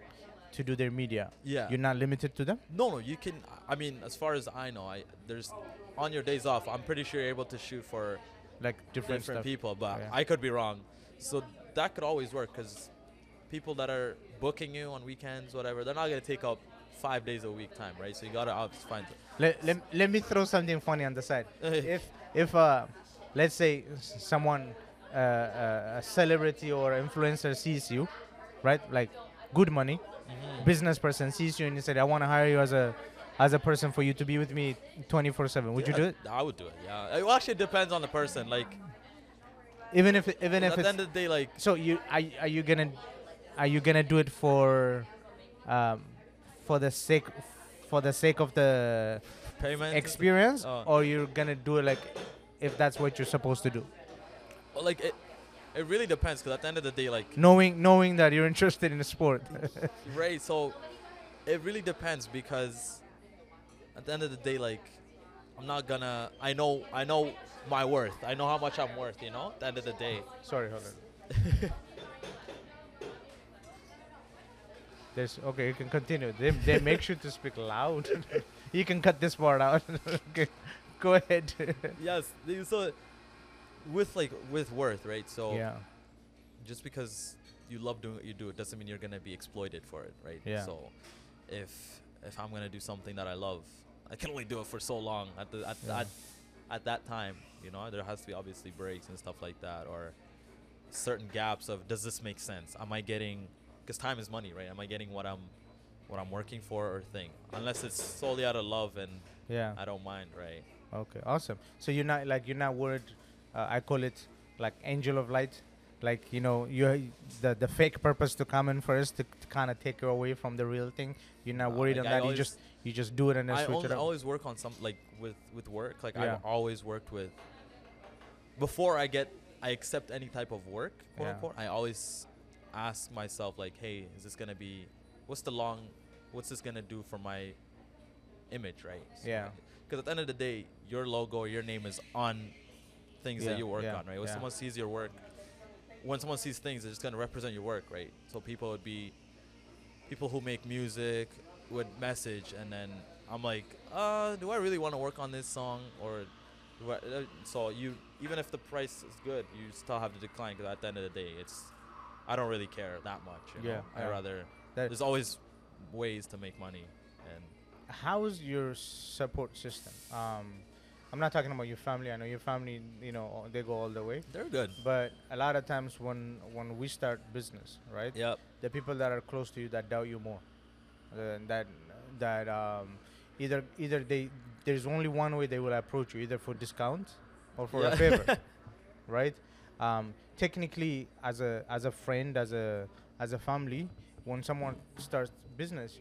to do their media, Yeah. you're not limited to them. no, no, you can. I mean, as far as I know, I there's on your days off, I'm pretty sure you're able to shoot for Like different, different, people, but Yeah. I could be wrong. So that could always work because people that are booking you on weekends, whatever, they're not gonna take up five days a week time, right? So you gotta obviously find. Let, let, let me throw something funny on the side. (laughs) if if uh, let's say someone uh, uh, a celebrity or influencer sees you, right? Like good money, Mhm. business person sees you and he said, "I want to hire you as a as a person for you to be with me 24/7." Would you do it? I would do it. Yeah. It well, actually depends on the person. Like Even if even if at the end of the day, like so you are, are you gonna are you gonna do it for um, for the sake for the sake of the payment. experience Oh. or you're gonna do it like if that's what you're supposed to do Well, like it, it really depends because at the end of the day, like knowing knowing that you're (laughs) interested in the sport right. So it really depends because at the end of the day, like I'm not gonna. I know. I know my worth. I know how much I'm worth. You know. At the end of the day. sorry hold on (laughs) there's okay you can continue they, they make sure to speak loud (laughs) you can cut this part out (laughs) okay go ahead yes. So with like with worth, right? So yeah just because you love doing what you do, it doesn't mean you're gonna be exploited for it, right? Yeah. So if if I'm gonna do something that I love, I can only do it for so long at the at Yeah. at, at that time. You know, there has to be obviously breaks and stuff like that, or certain gaps of does this make sense? Am I getting? Because time is money, right? Am I getting what I'm what I'm working for or thing? Unless it's solely out of love and yeah I don't mind, right? Okay, awesome. So you're not like you're not worried. Uh, I call it like angel of light. Like you know, you the the fake purpose to come in first to, to kind of take you away from the real thing. You're not Uh, worried like on I that. You just you just do it and then I switch only, it up. I always work on some like with with work. Like Yeah. I've always worked with. Before I get, I accept any type of work. Quote Yeah. unquote, I always ask myself like, hey, is this gonna be? What's the long? What's this gonna do for my image, right? Yeah. Because at the end of the day, your logo your name is on things Yeah, that you work yeah, on, right? When yeah. someone sees your work, when someone sees things, it's just gonna represent your work, right? So people would be people who make music would message, and then I'm like, uh, do I really want to work on this song, or I, uh, so you even if the price is good, you still have to decline because at the end of the day, it's I don't really care that much. You Yeah, know? I yeah. rather there's always ways to make money, and How is your support system? Um, I'm not talking about your family. I know your family, you know, they go all the way. they're good. But a lot of times when when we start business, right? Yep. the people that are close to you that doubt you more that that um, either either they there's only one way they will approach you either for discount or for a favor (laughs) right um, technically as a as a friend as a as a family when someone starts business,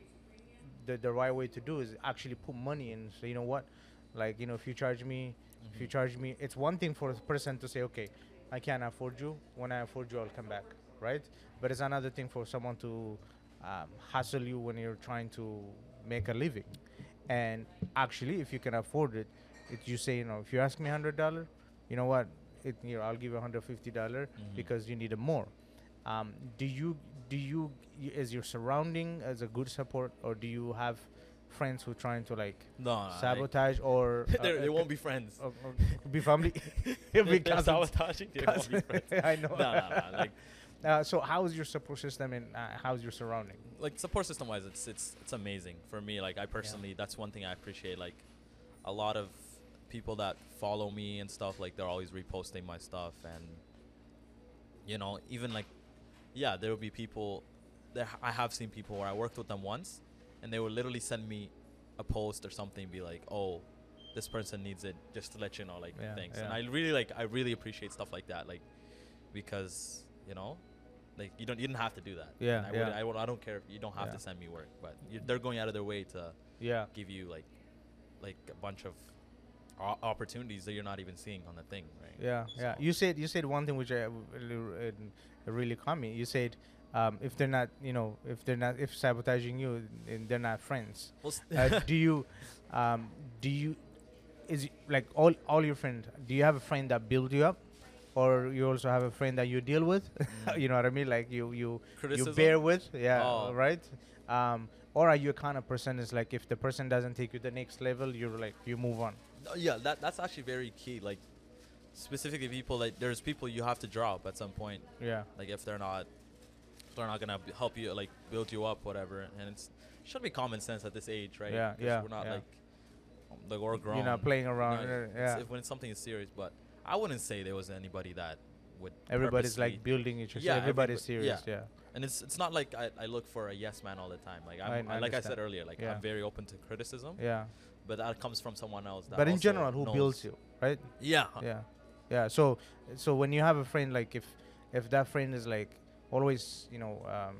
the the right way to do is actually put money in. So you know what, like you know, if you charge me, if you Mhm. charge me, it's one thing for a person to say, okay, I can't afford you. When I afford you, I'll come back, right? But it's another thing for someone to um, hassle you when you're trying to make a living. And actually, if you can afford it, it you say, you know, if you ask me hundred dollar, you know what, it, you know, I'll give you hundred fifty dollar Mhm. because you need it more. Um, do you do you y- is your surrounding as a good support, or do you have friends who trying to like No, sabotage or (laughs) uh, they, won't be friends. or- or be family? (laughs) It'll be (laughs) cousins. sabotaging. They won't be Cousins. friends. I know. No, no, no, like Uh, so how's your support system and uh, how's your surrounding? like support system wise it's it's it's amazing for me. Like i personally that's one thing i appreciate like a lot of people that follow me and stuff like they're always reposting my stuff and you know even like yeah there will be people there i have seen people where i worked with them once and they will literally send me a post or something be like oh this person needs it just to let you know like Yeah, thanks. And i really like i really appreciate stuff like that like because you know like you don't you didn't have to do that Yeah, I, yeah. would, I, would, I don't care if you don't have Yeah. to send me work but you, they're going out of their way to Yeah. give you like like a bunch of o- opportunities that you're not even seeing on the thing right Yeah, yeah. You said you said one thing which I really, uh, really caught me. You said um, if they're not, you know, if they're not, if sabotaging you, they're not friends. well, Uh, (laughs) do you, um, do you, is it like all all your friends? Do you have a friend that build you up, or you also have a friend that you deal with? Mm. (laughs) you know what I mean? Like you you criticism you bear with, yeah, Oh. right. Um, or are you a kind of person is like if the person doesn't take you to the next level, you're like you move on. Uh, yeah that that's actually very key like specifically people like there's people you have to drop at some point Yeah, like if they're not if they're not gonna help you like build you up whatever and it's should be common sense at this age right Yeah, yeah, we're not yeah. like like we're grown you're not playing around. You know, it's- yeah, when it's something is serious but i wouldn't say there was anybody that would everybody's like building each other. Yeah, everybody's everybo- serious. yeah. Yeah. and it's it's not like I, I look for a yes man all the time like I'm, I I, like I said earlier like Yeah. I'm very open to criticism yeah, but that comes from someone else But in general, who builds you, right? yeah Yeah, yeah. So, so when you have a friend, like if if that friend is like always, you know, um,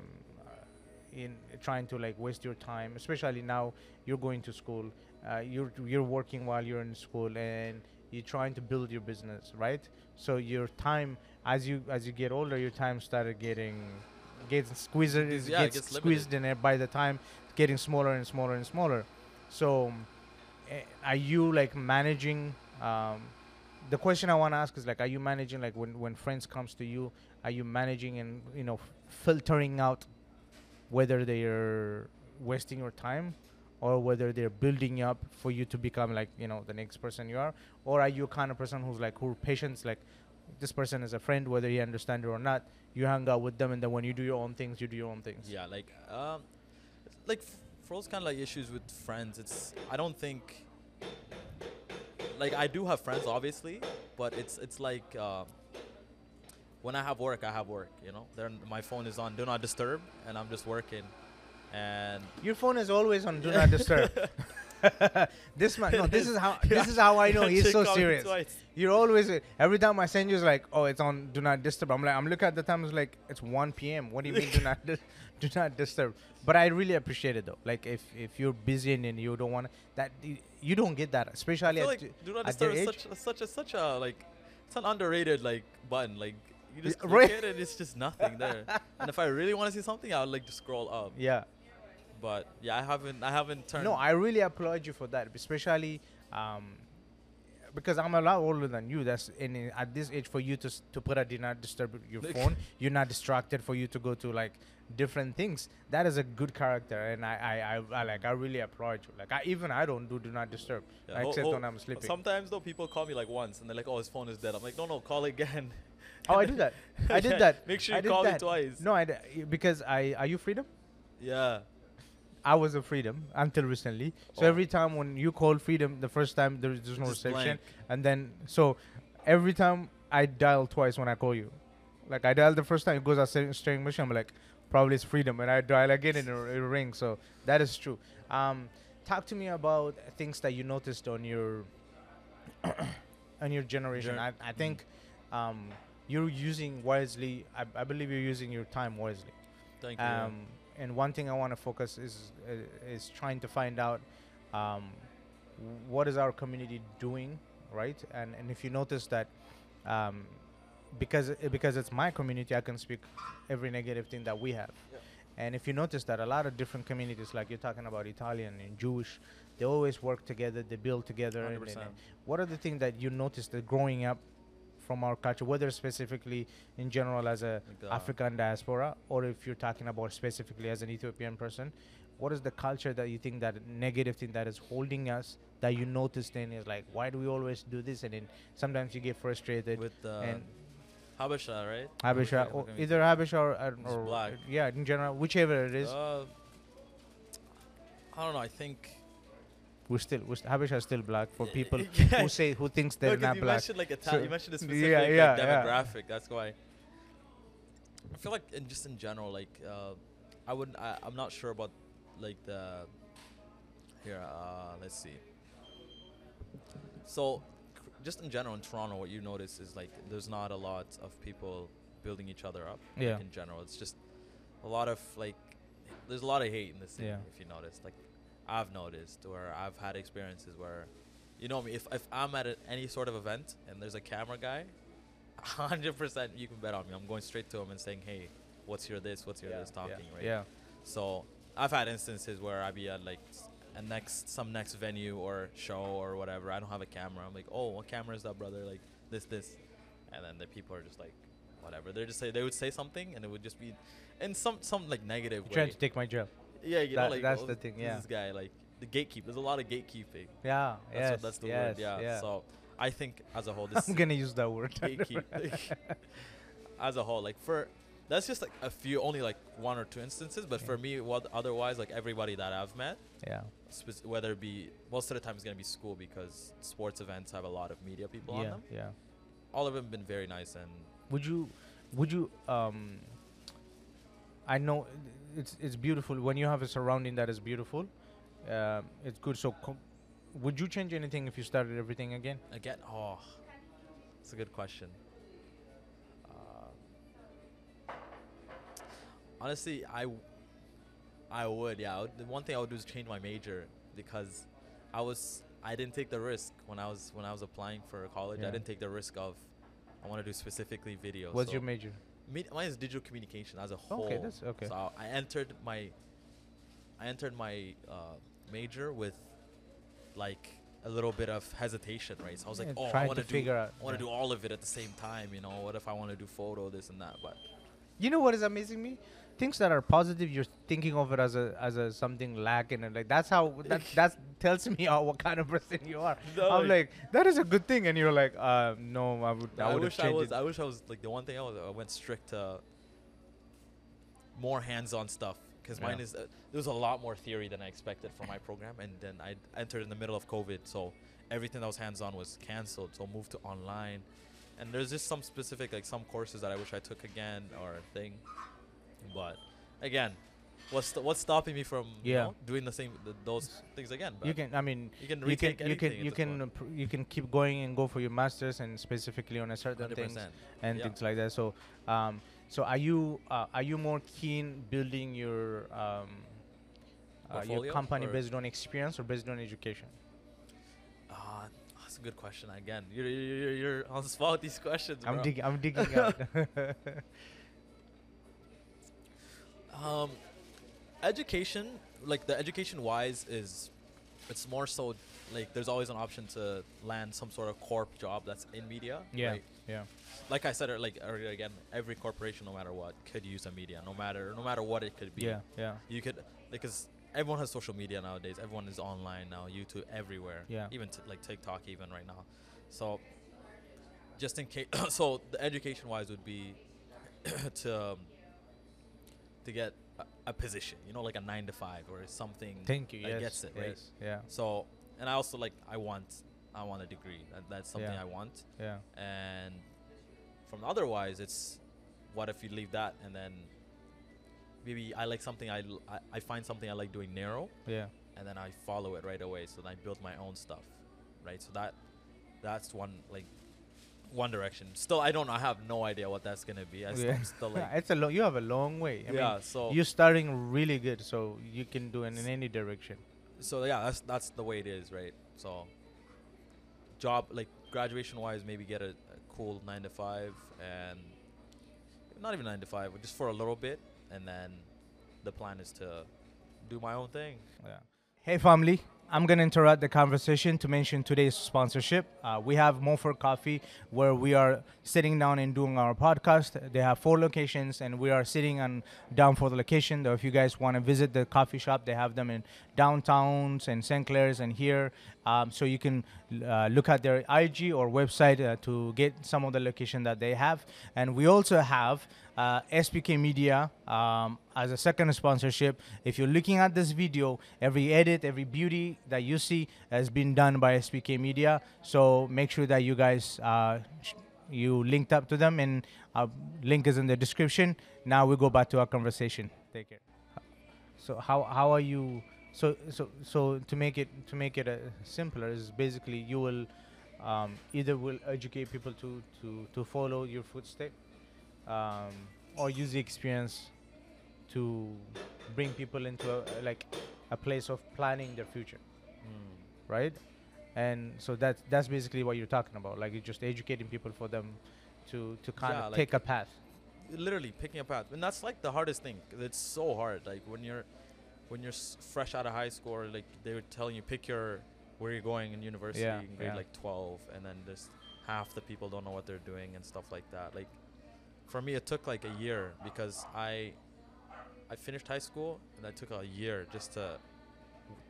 uh, in trying to like waste your time, especially now you're going to school, uh, you're you're working while you're in school, and you're trying to build your business, right? So your time, as you as you get older, your time started getting gets squeezed, yeah, gets, gets squeezed in it by the time getting smaller and smaller and smaller. So, eh, are you like managing? Um, the question I want to ask is like, are you managing like when when friends comes to you? Are you managing and you know filtering out whether they're wasting your time or whether they're building up for you to become like you know the next person you are, or are you a kind of person who's like who patience like this person is a friend whether he understand it or not. You hang out with them and then when you do your own things, you do your own things. yeah like um like for those kind of like issues with friends it's i don't think like i do have friends obviously but it's it's like um when i have work i have work you know then my phone is on do not disturb and i'm just working and Your phone is always on do not disturb. (laughs) this man, no, this is how (laughs) this is how I know he's so serious. You're always every time I send you, it's like, oh, it's on do not disturb. I'm like, I'm looking at the time, it's like it's 1 p.m. What do you mean do not dis- (laughs) do not disturb? But I really appreciate it though. Like if if you're busy and, and you don't want that, you, you don't get that, I especially at, like do not disturb is such a, such a such a like it's an underrated like button like you just click right. it and it's just nothing there and if i really want to see something i'll like to scroll up yeah. But yeah i haven't i haven't turned No, I really applaud you for that, especially um, because I'm a lot older than you. That's in at this age for you to to put a do not disturb your phone. You're not distracted for you to go to like different things. That is a good character, and I I, I, I like I really applaud you. Like I even I don't do do not disturb Yeah, ho- except ho- when I'm sleeping. Sometimes though, people call me like once, and they're like, "Oh, his phone is dead." I'm like, "No, no, call again." oh, I do that. I did Yeah, (laughs) that. Make sure you call me that. twice. No, I d- because I are you freedom? Yeah. I was a freedom until recently. So Oh. every time when you call freedom, the first time there is just no reception, and then so every time I dial twice when I call you, like I dial the first time it goes out string machine. I'm like probably it's freedom, and I dial again and it, it rings. So that is true. Um, talk to me about things that you noticed on your (coughs) on your generation. Gen- I, I think um, you're using wisely. I, I believe you're using your time wisely. Thank you. Um, and one thing I want to focus is uh, is trying to find out um, what is our community doing, right? And and if you notice that. Um, because because it's my community, I can speak every negative thing that we have. Yeah. And if you notice that a lot of different communities, like you're talking about Italian and Jewish, they always work together, they build together. and- and- 100%. and what are the things that you noticed that growing up from our culture, whether specifically in general as a uh, African diaspora, or if you're talking about specifically as an Ethiopian person, what is the culture that you think that negative thing that is holding us that you noticed in is like why do we always do this and then sometimes you get frustrated with uh, and Habesha, right? Habesha, or either Habesha or, or, or black. yeah, in general, whichever it is, Uh, I don't know. I think we're still we're Habesha is still black for people (laughs) Yeah. who say who thinks No, they're 'cause not you black. mentioned like Itali- So- you mentioned a specific yeah, like, yeah. demographic. That's why. I feel like in just in general, like uh, I wouldn't. I, I'm not sure about like the. Here, uh, let's see. So, just in general in Toronto, what you notice is like there's not a lot of people building each other up. like, Yeah. in general, it's just a lot of like. There's a lot of hate in the city. Yeah. If you notice, like I've noticed, or I've had experiences where you know me. If if I'm at a, any sort of event and there's a camera guy, (laughs) hundred percent you can bet on me. I'm going straight to him and saying, "Hey, what's your this? What's your yeah, this?" Talking yeah, right. Yeah, So I've had instances where I'd be at like a next some next venue or show or whatever. I don't have a camera. I'm like, "Oh, what camera is that, brother?" Like this, this, and then the people are just like, whatever. They just say they would say something and it would just be in some some like negative You're way. trying to take my job. Yeah, you that- know, like that's oh, the thing, yeah. This guy, like the gatekeep. There's a lot of gatekeeping. Yeah, That's yes, what, that's the yes, word. Yeah. yeah. So I think as a whole, this (laughs) I'm gonna use that word. (laughs) gatekeep (laughs) as a whole like for that's just like a few only like one or two instances but for me what otherwise like everybody that i've met yeah, whether it be most of the time it's going to be school because sports events have a lot of media people on them yeah. all of them been very nice and Would you, would you, um, I know it's it's beautiful when you have a surrounding that is beautiful. Um, it's good. So, co- would you change anything if you started everything again? again oh it's a good question uh, honestly i w- i would yeah I would, the one thing i would do is change my major because i was i didn't take the risk when i was when i was applying for college Yeah. i didn't take the risk of i want to do specifically video What's so your major? Mine is digital communication as a whole Okay, that's okay. so I, entered my i entered my uh, major with like a little bit of hesitation right so i was like Yeah, oh i want to do out, I want yeah. to do all of it at the same time. You know, what if I want to do photo, this and that? But You know what is amazing me? Things that are positive, you're thinking of it as a as a something lacking, and like that's how that (laughs) that tells me how, what kind of person you are. No, I'm like- that is a good thing, and you're like, uh, no, I would I, I, would wish I was. it. I wish I was like the one thing I was. I went strict to more hands-on stuff because mine is. Uh, there was a lot more theory than I expected for my program, and then I entered in the middle of COVID, so everything that was hands-on was canceled. So moved to online, and there's just some specific like some courses that I wish I took again or a thing, but again. What's st- what's stopping me from you know, doing the same th- those things again? you can, I mean, you can you can, you can, you can, uh, pr- you can keep going and go for your masters and specifically on a certain things 100%. and Yeah. things like that. So, um, so are you uh, are you more keen building your um, uh, your company based on experience or based on education? Ah, that's a good question. Again, you're you're, you're, you're on the spot with these questions. I'm bro. digging. I'm digging (laughs) out. (laughs) Um, education, like the education wise, is it's more so like there's always an option to land some sort of corp job that's in media. yeah, right? yeah, Like I said, like earlier again, every corporation, no matter what, could use a media, no matter no matter what it could be. yeah, yeah. You could because everyone has social media nowadays. Everyone is online now. YouTube everywhere. Yeah. Even t- like TikTok even right now. So just in case, (coughs) so the education wise would be (coughs) to um, to get a, a position. You know, like a nine to five or something. Thank you. that Yes, gets it right. yes, yeah, So and I also like I want I want a degree. That, that's something Yeah. I want. yeah, And from otherwise, it's what if you leave that and then maybe I like something I, l- I, I find something I like doing narrow yeah. and then I follow it right away. So then I build my own stuff, right? So that that's one like One Direction. Still, I don't. I have no idea what that's gonna be. I I'm still like, (laughs) it's a long. You have a long way. I yeah. mean, so you're starting really good, so you can do it in any direction. so yeah, that's that's the way it is, right? So job like graduation wise, maybe get a, a cool nine to five, and not even nine to five, but just for a little bit, and then the plan is to do my own thing. Yeah. Hey, family. I'm going to interrupt the conversation to mention today's sponsorship. Uh, we have Mofor Coffee, where we are sitting down and doing our podcast. They have four locations, and we are sitting on down for the location. Though, if you guys want to visit the coffee shop, they have them in downtowns and St. Clair's and here. Um, so you can uh, look at their IG or website uh, to get some of the location that they have. And we also have uh, SBK Media um, as a second sponsorship. If you're looking at this video, every edit, every beauty that you see has been done by SBK Media. So make sure that you guys uh, you linked up to them, and uh, link is in the description. Now we go back to our conversation. Take care. So how how are you? So so so to make it to make it uh, simpler is basically you will um, either will educate people to to to follow your footstep, um, or use the experience to bring people into a, like a place of planning their future, right? And so that's that's basically what you're talking about. Like you're just educating people for them to to kind Yeah, of like- take a path. literally picking a path and that's like the hardest thing. it's so hard like when you're when you're s- fresh out of high school or, like they were telling you pick your where you're going in university Yeah, in grade yeah. like 12 and then just half the people don't know what they're doing and stuff like that like for me it took like a year because i i finished high school and i took a year just to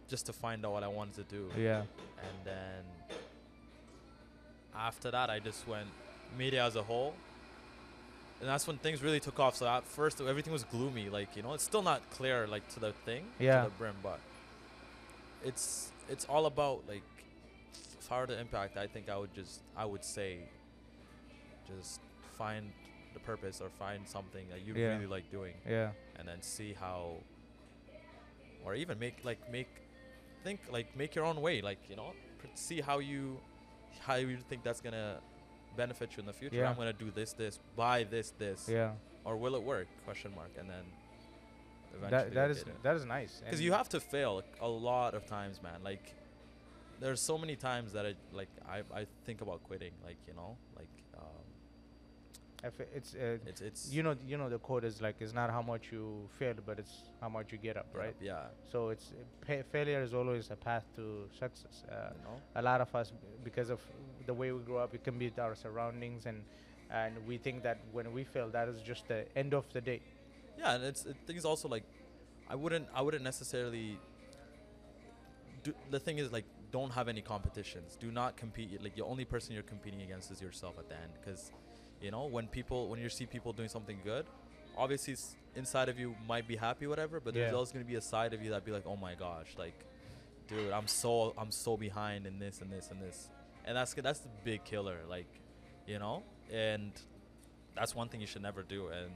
just to find out what i wanted to do Yeah. and then after that i just went media as a whole and that's when things really took off so at first everything was gloomy like you know it's still not clear like to the thing Yeah. to the brim but it's it's all about like if i were to impact i think i would just i would say just find the purpose or find something that you Yeah. really like doing Yeah. and then see how or even make like make think like make your own way like you know pr- see how you how you think that's gonna benefit you in the future Yeah. i'm gonna do this this buy this this Yeah. or will it work question mark and then That that is that is nice. because you have to fail a lot of times man like there's so many times that i like i, I think about quitting like you know like if it's uh, it's it's you know you know the quote is like it's not how much you failed, but it's how much you get up, yeah, right? yeah So it's pa- failure is always a path to success. Uh, you know a lot of us, because of the way we grow up, it can be our surroundings, and and we think that when we fail, that is just the end of the day. Yeah, and it's it, things also like I wouldn't I wouldn't necessarily do the thing is like don't have any competitions. Do not compete like the only person you're competing against is yourself at the end cuz you know, when people when you see people doing something good, obviously inside of you might be happy whatever, but there's Yeah. always going to be a side of you that be like, "Oh my gosh, like dude, I'm so I'm so behind in this and this and this." And that's that's the big killer like, you know? And that's one thing you should never do and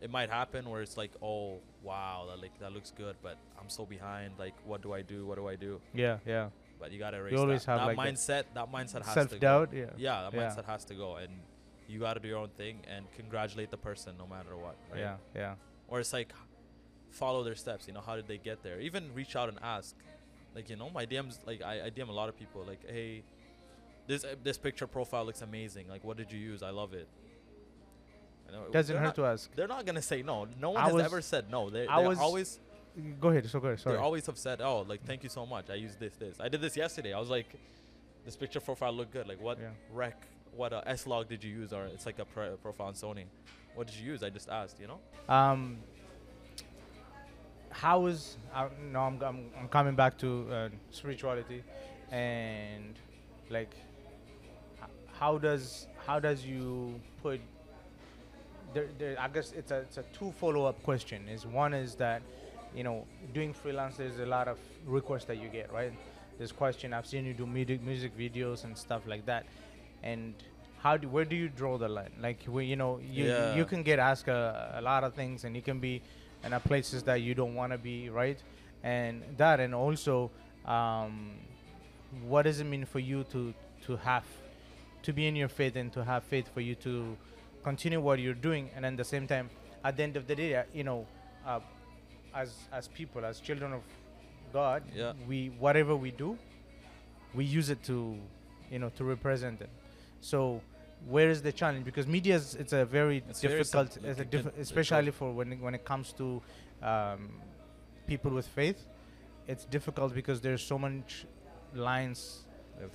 it might happen where it's like, oh wow, that like that looks good, but I'm so behind. Like, what do I do? What do I do? Yeah, yeah. But you gotta erase always that, have, that like, mindset. That mindset has Self to doubt. go. Yeah. Yeah, that Yeah. mindset has to go, and you gotta do your own thing and congratulate the person no matter what. Right? Yeah. Yeah. Or it's like follow their steps. You know, how did they get there? Even reach out and ask. Like you know, my DMs. Like I, I DM a lot of people. Like, hey, this uh, this picture profile looks amazing. Like, what did you use? I love it. You know, Doesn't they're hurt not- to ask. they're not gonna say no. No one I has ever said no. They, I they was- always Go ahead. So go ahead. Sorry. they always have said, oh, like thank you so much. I used this this. I did this yesterday. I was like, this picture profile looked good. Like what Yeah. rec, what uh, S log did you use? Or it's like a pro- profile on Sony. What did you use? I just asked. You know. Um, how is uh, no? I'm, I'm I'm coming back to uh, spirituality, and like, how does how does you put? There, there, I guess it's a it's a two follow up question. Is one is that, you know, doing freelance there's a lot of requests that you get right. This question I've seen you do music music videos and stuff like that, and how do where do you draw the line? Like where you know you Yeah. you can get asked a, a lot of things and you can be in a places that you don't want to be right, and that and also um, what does it mean for you to to have to be in your faith and to have faith for you to continue what you're doing, and at the same time, at the end of the day, uh, you know, uh, as as people, as children of God, Yeah. we whatever we do, we use it to, you know, to represent it. So. Where is the challenge? Because media is it's a very It's difficult, it's a diff- especially for when it- when it comes to um, people with faith. It's difficult because there's so much lines We have to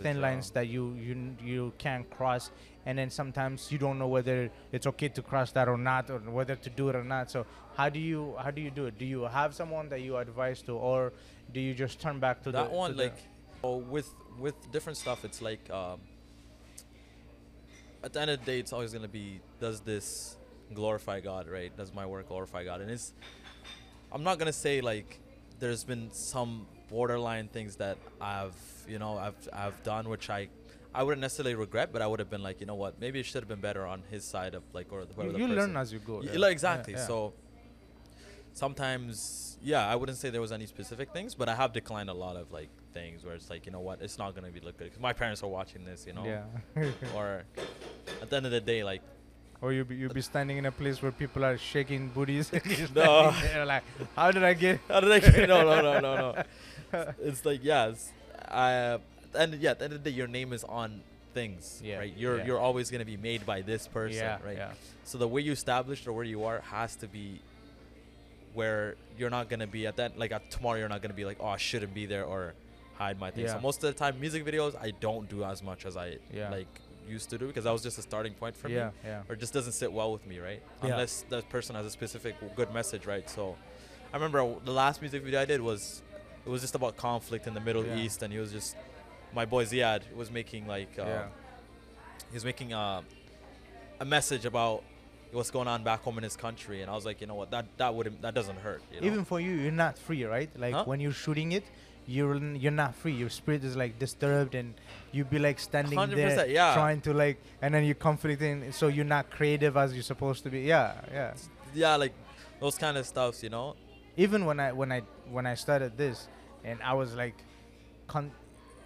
thin draw. lines that you you you can't cross. And then sometimes you don't know whether it's okay to cross that or not or whether to do it or not. So how do you how do you do it? Do you have someone that you advise to or do you just turn back to that the one to the- like oh, with with different stuff it's like um, at the end of the day it's always going to be does this glorify god right? Does my work glorify god? And it's i'm not going to say like there's been some borderline things that i've you know i've i've done which i i wouldn't necessarily regret but i would have been like you know what maybe it should have been better on his side of like or whoever you, you learn as you go yeah. exactly. Yeah, yeah. So sometimes, yeah, I wouldn't say there was any specific things, but I have declined a lot of like things where it's like, you know what, it's not gonna be look good because my parents are watching this, you know, yeah (laughs) or at the end of the day, like, or you be you be standing in a place where people are shaking booties (laughs) No. (laughs) like how did i get how did I get? no, no, no, no, no. (laughs) It's like, yes, I, and yeah, at the end of the day, your name is on things, Yeah, right? You're yeah. you're always gonna be made by this person, yeah right? yeah So the way you established or where you are has to be where you're not gonna be at that like at tomorrow you're not gonna be like oh I shouldn't be there or hide my things. Yeah. So most of the time music videos I don't do as much as I Yeah. like used to do because that was just a starting point for yeah me yeah or it just doesn't sit well with me right Yeah. unless that person has a specific good message right so I remember the last music video I did was it was just about conflict in the Middle Yeah. East and he was just my boy Ziad was making like uh, yeah he was making a, a message about what's going on back home in his country, and I was like, you know what, that that wouldn't that doesn't hurt. You know? even for you you're not free right like Huh? when you're shooting it you're you're not free your spirit is like disturbed and you'd be like standing there 100%, yeah. trying to like and then you're conflicting so you're not creative as you're supposed to be yeah yeah yeah, like those kind of stuffs, you know. even when i when i when i started this and i was like con-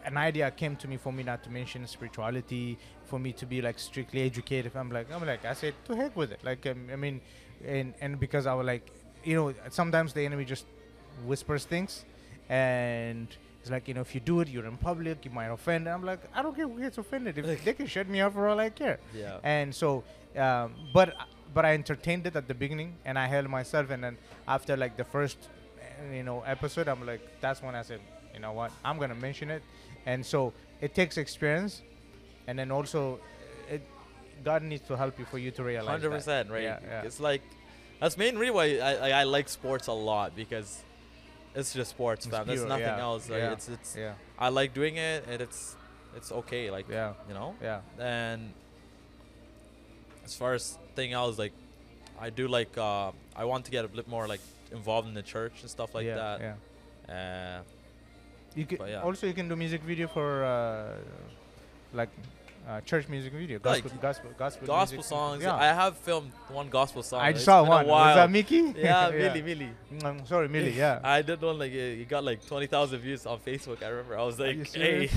an idea came to me for me not to mention spirituality for me to be like strictly educated i'm like i'm like i said to heck with it. Like um, i mean and and because i was like you know sometimes the enemy just whispers things and it's like you know if you do it you're in public you might offend. And i'm like i don't care who gets offended. If they can shut me up for all i care. Yeah. and so um, but but i entertained it at the beginning and i held myself and then after like the first you know episode i'm like that's when i said you know what i'm gonna mention it and so it takes experience and then also it god needs to help you for you to realize Hundred percent, right? yeah, yeah. It's like that's main reason why I, I I like sports a lot because it's just sports, fam. There's nothing yeah, else. Like, yeah, It's it's yeah I like doing it, and it's it's okay. Like yeah you know. yeah And as far as thing else, like I do like uh, I want to get a bit more like involved in the church and stuff like yeah, that. yeah Uh, you can yeah. also you can do music video for uh, like uh, church music video Like, gospel gospel gospel, gospel music. songs. yeah I have filmed one gospel song. I It's saw one. Was that Mickey? (laughs) (laughs) Yeah, Millie, Millie. Mm, I'm sorry, Millie. (laughs) Yeah. I did one like you got like twenty thousand views on Facebook. I remember. I was like, hey,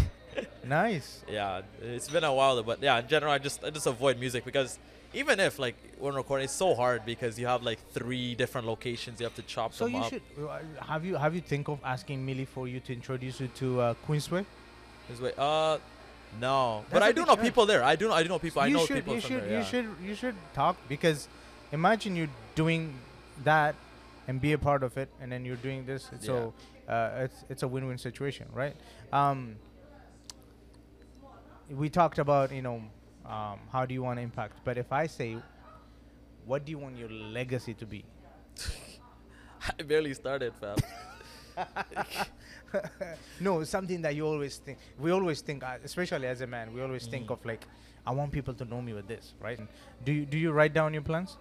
nice. yeah. It's been a while, but yeah. In general, I just I just avoid music because even if like when recording, it's so hard because you have like three different locations. You have to chop So them you up. should uh, have you have you think of asking Millie for you to introduce you to uh, Queensway? This way, uh, no. That's but I do know chance. people there. I do know. I do know people. I you know should people you from should there. you should you should talk because imagine you doing that and be a part of it, and then you're doing this. So uh, it's it's a win-win situation, right? Um, we talked about you know um, how do you want to impact, but if I say, what do you want your legacy to be? (laughs) I barely started, fam. (laughs) no, something that you always think. We always think, uh, especially as a man, we always think Mhm. of like, I want people to know me with this, right? Do you do you write down your plans?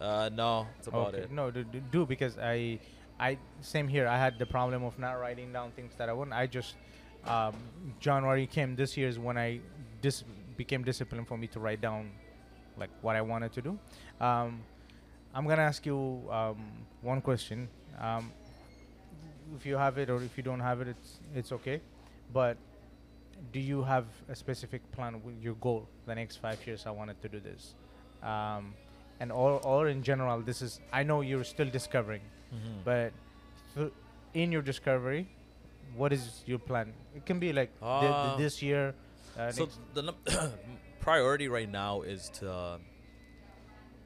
uh, no, that's about Okay, it. No, do, do, do because I, I same here. I had the problem of not writing down things that I want. I just um, January came this year is when I dis- became disciplined for me to write down like what I wanted to do. Um, I'm gonna ask you um, one question. Um, if you have it or if you don't have it, it's it's okay. But do you have a specific plan with your goal? The next five years, I wanted to do this, um, and or or in general, this is. I know you're still discovering, Mhm. but th- in your discovery, what is your plan? It can be like thi- thi- Uh, this year. Uh, so the num- (coughs) priority right now is to uh,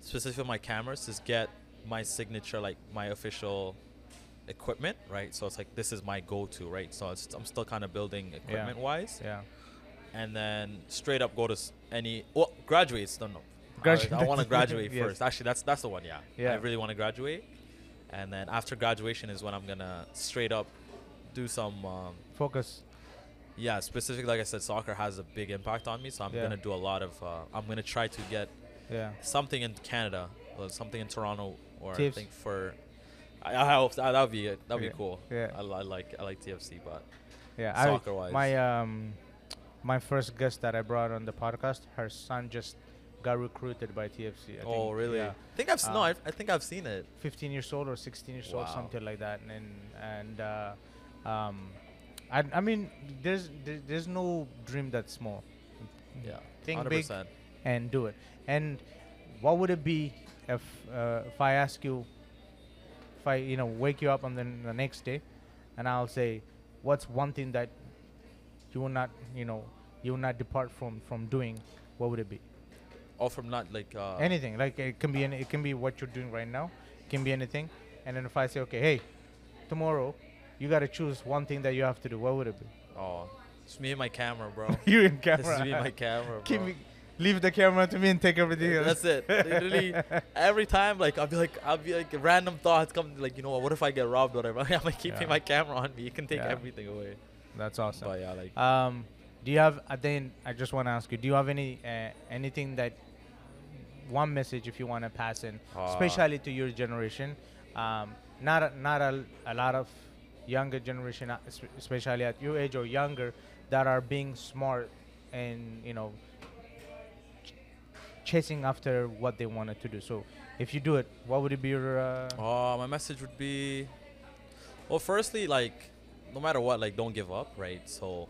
specifically my cameras is get my signature like my official equipment right? So it's like this is my go-to right? So it's, i'm still kind of building equipment wise yeah. and then straight up go to s- any well graduates no no Gradu- i, I want to (laughs) graduate Yes. first. Actually that's that's the one yeah. Yeah. i really want to graduate. And then after graduation is when i'm gonna straight up do some um, Focus. Yeah, specifically, like I said, soccer has a big impact on me. So I'm Yeah. gonna do a lot of. Uh, I'm gonna try to get Yeah. something in Canada, or something in Toronto, or I think for. I, I hope that would be that would Yeah. be cool. Yeah. I, I like I like TFC, but Yeah. I- Soccer-wise. My um, my first guest that I brought on the podcast, her son just got recruited by TFC. I oh think, really? Yeah. I think I've s- no, Uh, I, think I've seen it. 15 years old or 16 years old, something like that. And and uh, um, I I mean, there's there's no dream that's small. Yeah, Think hundred big and do it. And what would it be if uh, if I ask you, if I you know wake you up on the, the next day, and I'll say, what's one thing that you will not you know you will not depart from from doing? What would it be? All from not like uh, anything like it can be any, it can be what you're doing right now it can be anything and then if i say okay hey tomorrow you got to choose one thing that you have to do what would it be Oh, it's me and my camera, bro. (laughs) you in this camera is me and my camera, bro. Keep me, leave the camera to me and take everything else. That's it. Literally, (laughs) every time, like I'll be like, I'll be like, random thoughts come, like you know, what if I get robbed, or whatever. (laughs) I'm like keeping Yeah. my camera on me. You can take Yeah. everything away. that's awesome But yeah, like um do you have uh, then i just want to ask you do you have any uh, anything that one message if you want to pass in Uh, especially to your generation um not a, not a, a lot of younger generation uh, especially at your age or younger that are being smart and you know ch- chasing after what they wanted to do so if you do it what would it be your uh, Uh, my message would be, well, firstly, like, no matter what, like, don't give up, right? So,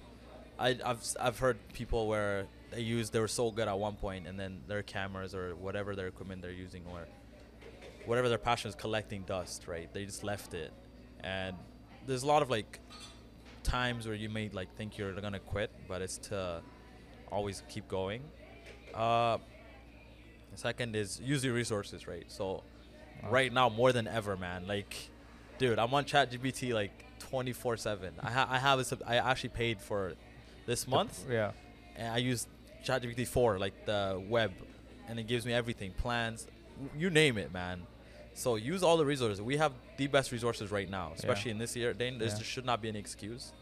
I, I've I've heard people where they use they were so good at one point, and then their cameras or whatever their equipment they're using or whatever their passion is collecting dust, right? They just left it, and there's a lot of like times where you may like think you're gonna quit, but it's to always keep going. Uh, the second is use your resources, right? So right now more than ever, man. Like, dude, I'm on ChatGPT like 24/7. I ha- I have a sub- I actually paid for this month, yeah and I use ChatGPT 4, like the web, and it gives me everything, plans, you name it, man. So use all the resources. We have the best resources right now, especially in this year. There Yeah. should not be any excuse.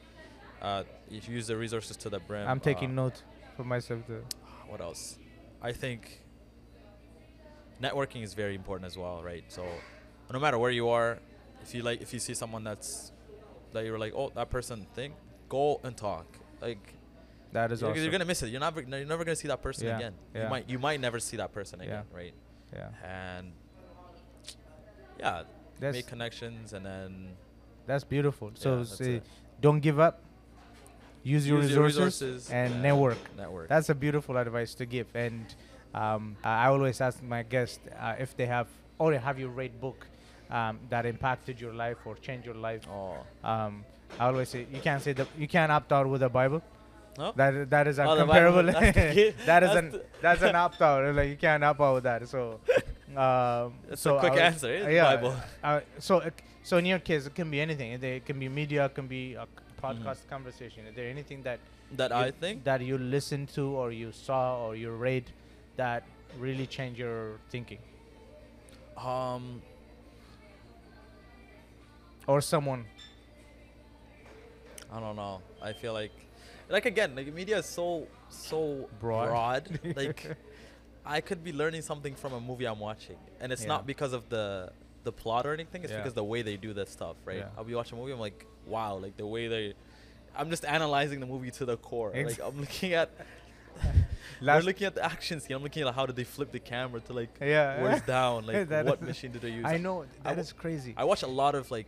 Uh, if you use the resources to the brim. i'm taking uh, note for myself too (sighs) what else? I think networking is very important as well, right? So no matter where you are, if you like, if you see someone that's that you're like, oh, that person thing, go and talk. Like that is you're, awesome you're gonna miss it. You're never, you're never gonna see that person Yeah, again. yeah. You might, you might never see that person again, right? yeah And yeah, that's make connections and then That's beautiful. So that's say, don't give up. Use your, use your resources, resources and network. Network. That's a beautiful advice to give. And um, I always ask my guests uh, if they have or have you read book um, that impacted your life or changed your life. oh Um, I always say you can't say the you can't opt out with the Bible. no. That that is Oh, Bible, (laughs) that's the (laughs) that is an that's an opt out. Like you can't opt out with that. So. (laughs) Um, That's so a quick I answer. It's yeah, Bible. uh, so so in your case, it can be anything. It, can be media, it can be a Mm-hmm. podcast conversation. Is there anything that That you, I think. that you listened to or you saw or you read that really changed your thinking, Um, or someone? I don't know. I feel like, like again, like media is so so Broad. broad. (laughs) like, I could be learning something from a movie I'm watching, and it's Yeah. not because of the the plot or anything. It's Yeah. because the way they do that stuff, right? Yeah. I'll be watching a movie. I'm like, wow, like the way they. I'm just analyzing the movie to the core. Like I'm looking at. (laughs) We're looking at the action scene. I'm looking at how did they flip the camera to like Yeah. where's down, like (laughs) what machine did they use? I know I that is crazy. I watch a lot of like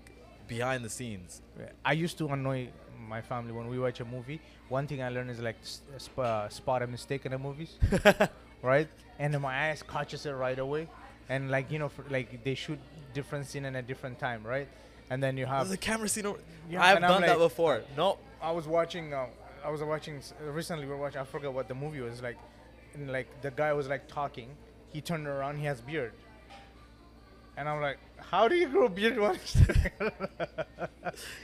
behind the scenes. I used to annoy my family when we watch a movie. One thing I learned is like sp- uh, spot a mistake in the movies, (laughs) right? And my eyes catches it right away, and like you know, for, like they shoot different scene in a different time, right? And then you have the camera scene. Over- Yeah, I've done that before. No, I was watching. Uh, I was watching uh, recently. We were watching. I forgot what the movie was like. And like the guy was like talking. He turned around. He has beard. And I'm like, how do you grow beard while around?" (laughs) and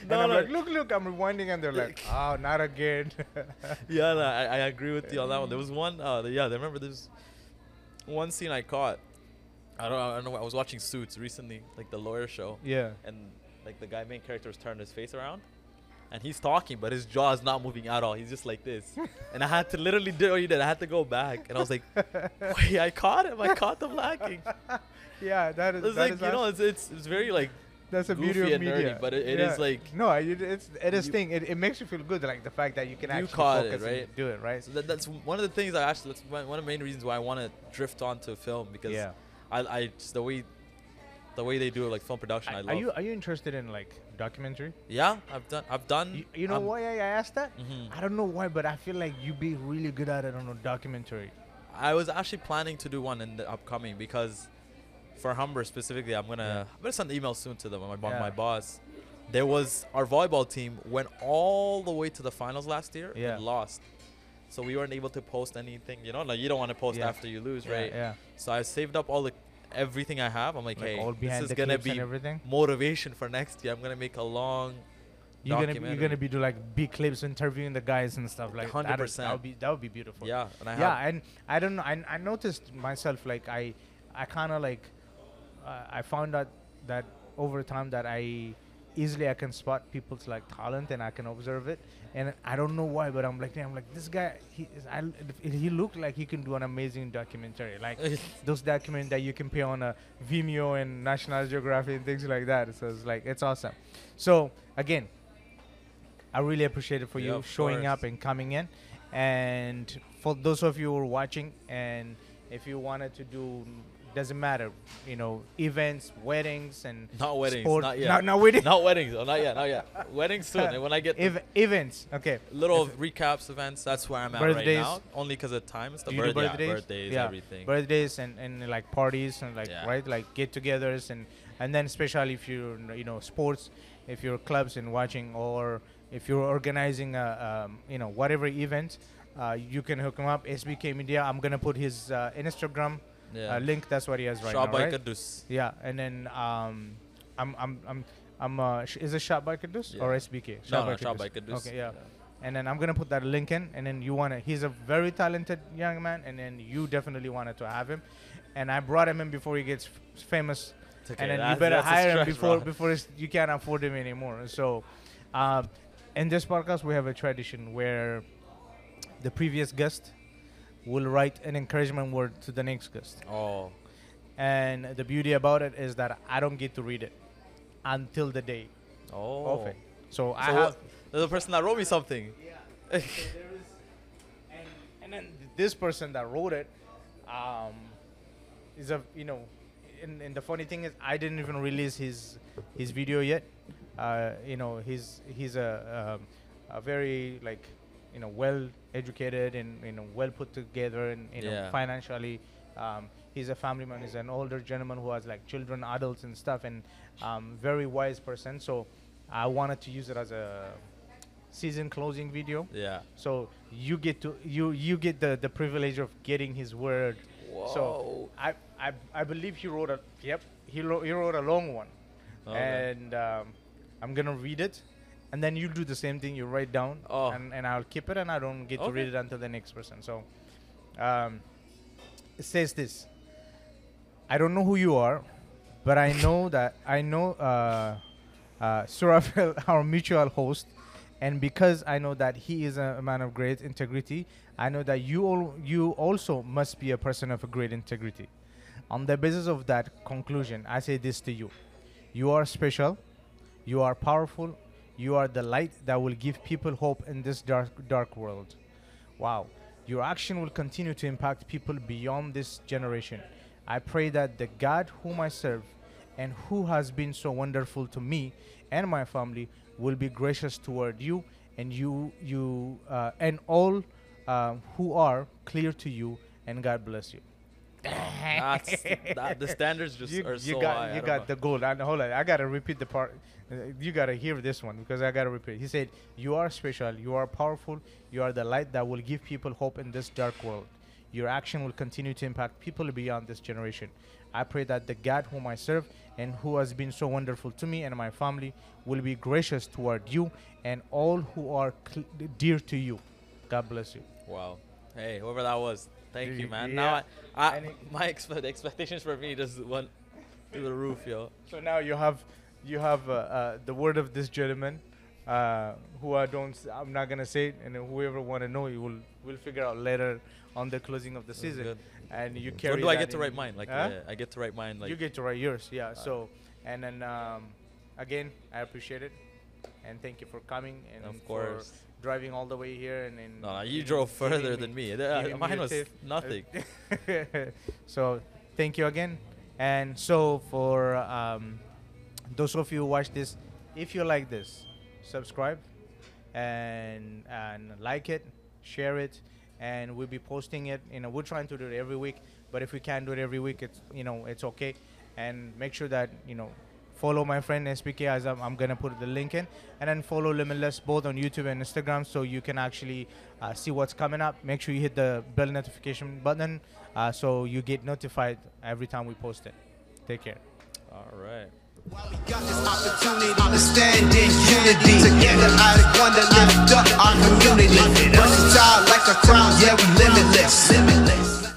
No, I'm no. like, look, look, I'm rewinding, and they're like, (laughs) oh, not again. (laughs) yeah, no, I, I agree with you on that one. There was one, uh, the- yeah, I remember there's one scene I caught. I don't, I don't know. I was watching Suits recently, like the lawyer show, yeah. and like the guy main character was turning his face around, and he's talking, but his jaw is not moving at all. He's just like this, (laughs) and I had to literally do what he did. I had to go back, and I was like, wait, I caught him. I caught them lacking. (laughs) Yeah, that is. It's that like is you know, it's, it's it's very like that's a beauty of and nerdy, media. but it- it is like- no, it, it's it is you- thing. It, it makes you feel good, like the fact that you can You actually caught it, focus and do it, right? So that, that's one of the things I actually that's one of the main reasons why I want to drift onto film because Yeah. I I just the way the way they do it like film production I, Are love. you are you interested in like documentary? yeah, I've done I've done. You, you know um, why I asked that? mhm. I don't know why, but I feel like you'd be really good at it on a documentary. I was actually planning to do one in the upcoming because for Humber specifically, I'm gonna Yeah. I'm gonna send an email soon to them. My Yeah. my boss. There was our volleyball team went all the way to the finals last year Yeah. and lost. So we weren't able to post anything, you know, like you don't want to post Yeah. after you lose, Yeah, right? Yeah. So I saved up all the everything I have. I'm like, Like hey, all this is gonna be everything. motivation for next year. I'm gonna make a long. You're gonna be, you're gonna be do like big clips interviewing the guys and stuff like That 100%. would be that would be beautiful. Yeah, and I have. yeah, and I don't know. I, I noticed myself like I I kind of like uh, I found out that over time that I easily I can spot people's like talent and I can observe it and I don't know why but I'm like I'm like this guy he is I he looked like he can do an amazing documentary. Like (laughs) those documents that you can pay on a Vimeo and National Geographic and things like that. So it's like it's awesome. So again I really appreciate it for Yeah, you showing up and coming in. And for those of you who are watching and if you wanted to do doesn't matter you know events weddings and not weddings, sport- not yet. not, not weddings not weddings. Oh, not yet. Not yet. (laughs) weddings soon. when I get Ev- events okay little recaps events, that's where I'm at Birthdays. right now. Only because of time. It's the you birth- yeah, birthdays? birthdays, Yeah. everything. birthdays and, and like parties and like Yeah. right like get-togethers and and then especially if you're you know sports if you're clubs and watching or if you're organizing a um, you know whatever event uh, you can hook him up SBK Media I'm gonna put his uh, Instagram yeah. uh, link that's what he has right now by right? Kidus. yeah and then um I'm I'm I'm I'm uh, sh- is it shot by Kidus or Yeah. SBK No, by no, by Kidus. okay yeah and then I'm gonna put that link in, and then you wanna. He's a very talented young man, and then you definitely wanted to have him, and I brought him in before he gets f- famous, okay, and then you better hire him before bro. before you can't afford him anymore. So, um, in this podcast, we have a tradition where the previous guest will write an encouragement word to the next guest, Oh, and the beauty about it is that I don't get to read it until the day oh. of it. So, I have. a person that wrote me something. Yeah. So and, and then this person that wrote it, um, is a you know, and, and the funny thing is I didn't even release his his video yet. Uh, you know, he's he's a um, a very like you know well educated and you know well put together and you know Yeah. financially. Um, he's a family man. He's an older gentleman who has like children, adults, and stuff, and um, very wise person. So I wanted to use it as a season closing video. Yeah. So you get to you you get the the privilege of getting his word. Whoa. So I I I believe he wrote a yep he wrote he wrote a long one, Okay. and um, I'm gonna read it, and then you do the same thing. You write down, Oh. and and I'll keep it, and I don't get to read it until the next person. So, um, it says this. I don't know who you are, but I know (laughs) that I know uh, uh, Surafel, (laughs) our mutual host, and because I know that he is a, a man of great integrity, I know that you all, you also must be a person of a great integrity. On the basis of that conclusion, I say this to you: You are special, you are powerful, you are the light that will give people hope in this dark dark world. Wow. Your action will continue to impact people beyond this generation. I pray that the God whom I serve and who has been so wonderful to me and my family will be gracious toward you and you you uh, and all uh, who are clear to you, and God bless you. (laughs) That's that, the standards just you, are you so got high. You don't got know. the gold. I, hold on, I gotta repeat the part. Uh, You gotta hear this one because I gotta repeat. He said, "You are special. You are powerful. You are the light that will give people hope in this dark world. Your action will continue to impact people beyond this generation. I pray that the God whom I serve and who has been so wonderful to me and my family will be gracious toward you and all who are cl- dear to you. God bless you." Wow. Hey, whoever that was, thank you, man. yeah. Now, I, I my expe- expectations for me just went through the roof, yo. So now you have you have uh, uh, the word of this gentleman, uh, who I don't I'm not gonna say it, and whoever want to know, you will will figure out later on the closing of the That's season. good. And you carry. When do I get to write mine? Like, Huh? uh, I get to write mine. Like, you get to write yours, yeah. So and then um, again, I appreciate it, and thank you for coming and of course. Driving all the way here and. then. No, no, you drove further than me. Me mine was nothing. (laughs) so thank you again and so for um, those of you who watch this if you like this subscribe and and like it share it and we'll be posting it you know we're trying to do it every week but if we can't do it every week it's you know it's okay and make sure that you know follow my friend SBK as I'm, I'm going to put the link in and then follow Limitless both on YouTube and Instagram so you can actually uh, see what's coming up. Make sure you hit the bell notification button uh, so you get notified every time we post it. Take care. All right. While we got this opportunity unity Together wonder, lift up our community like a crown, yeah we limitless, limitless.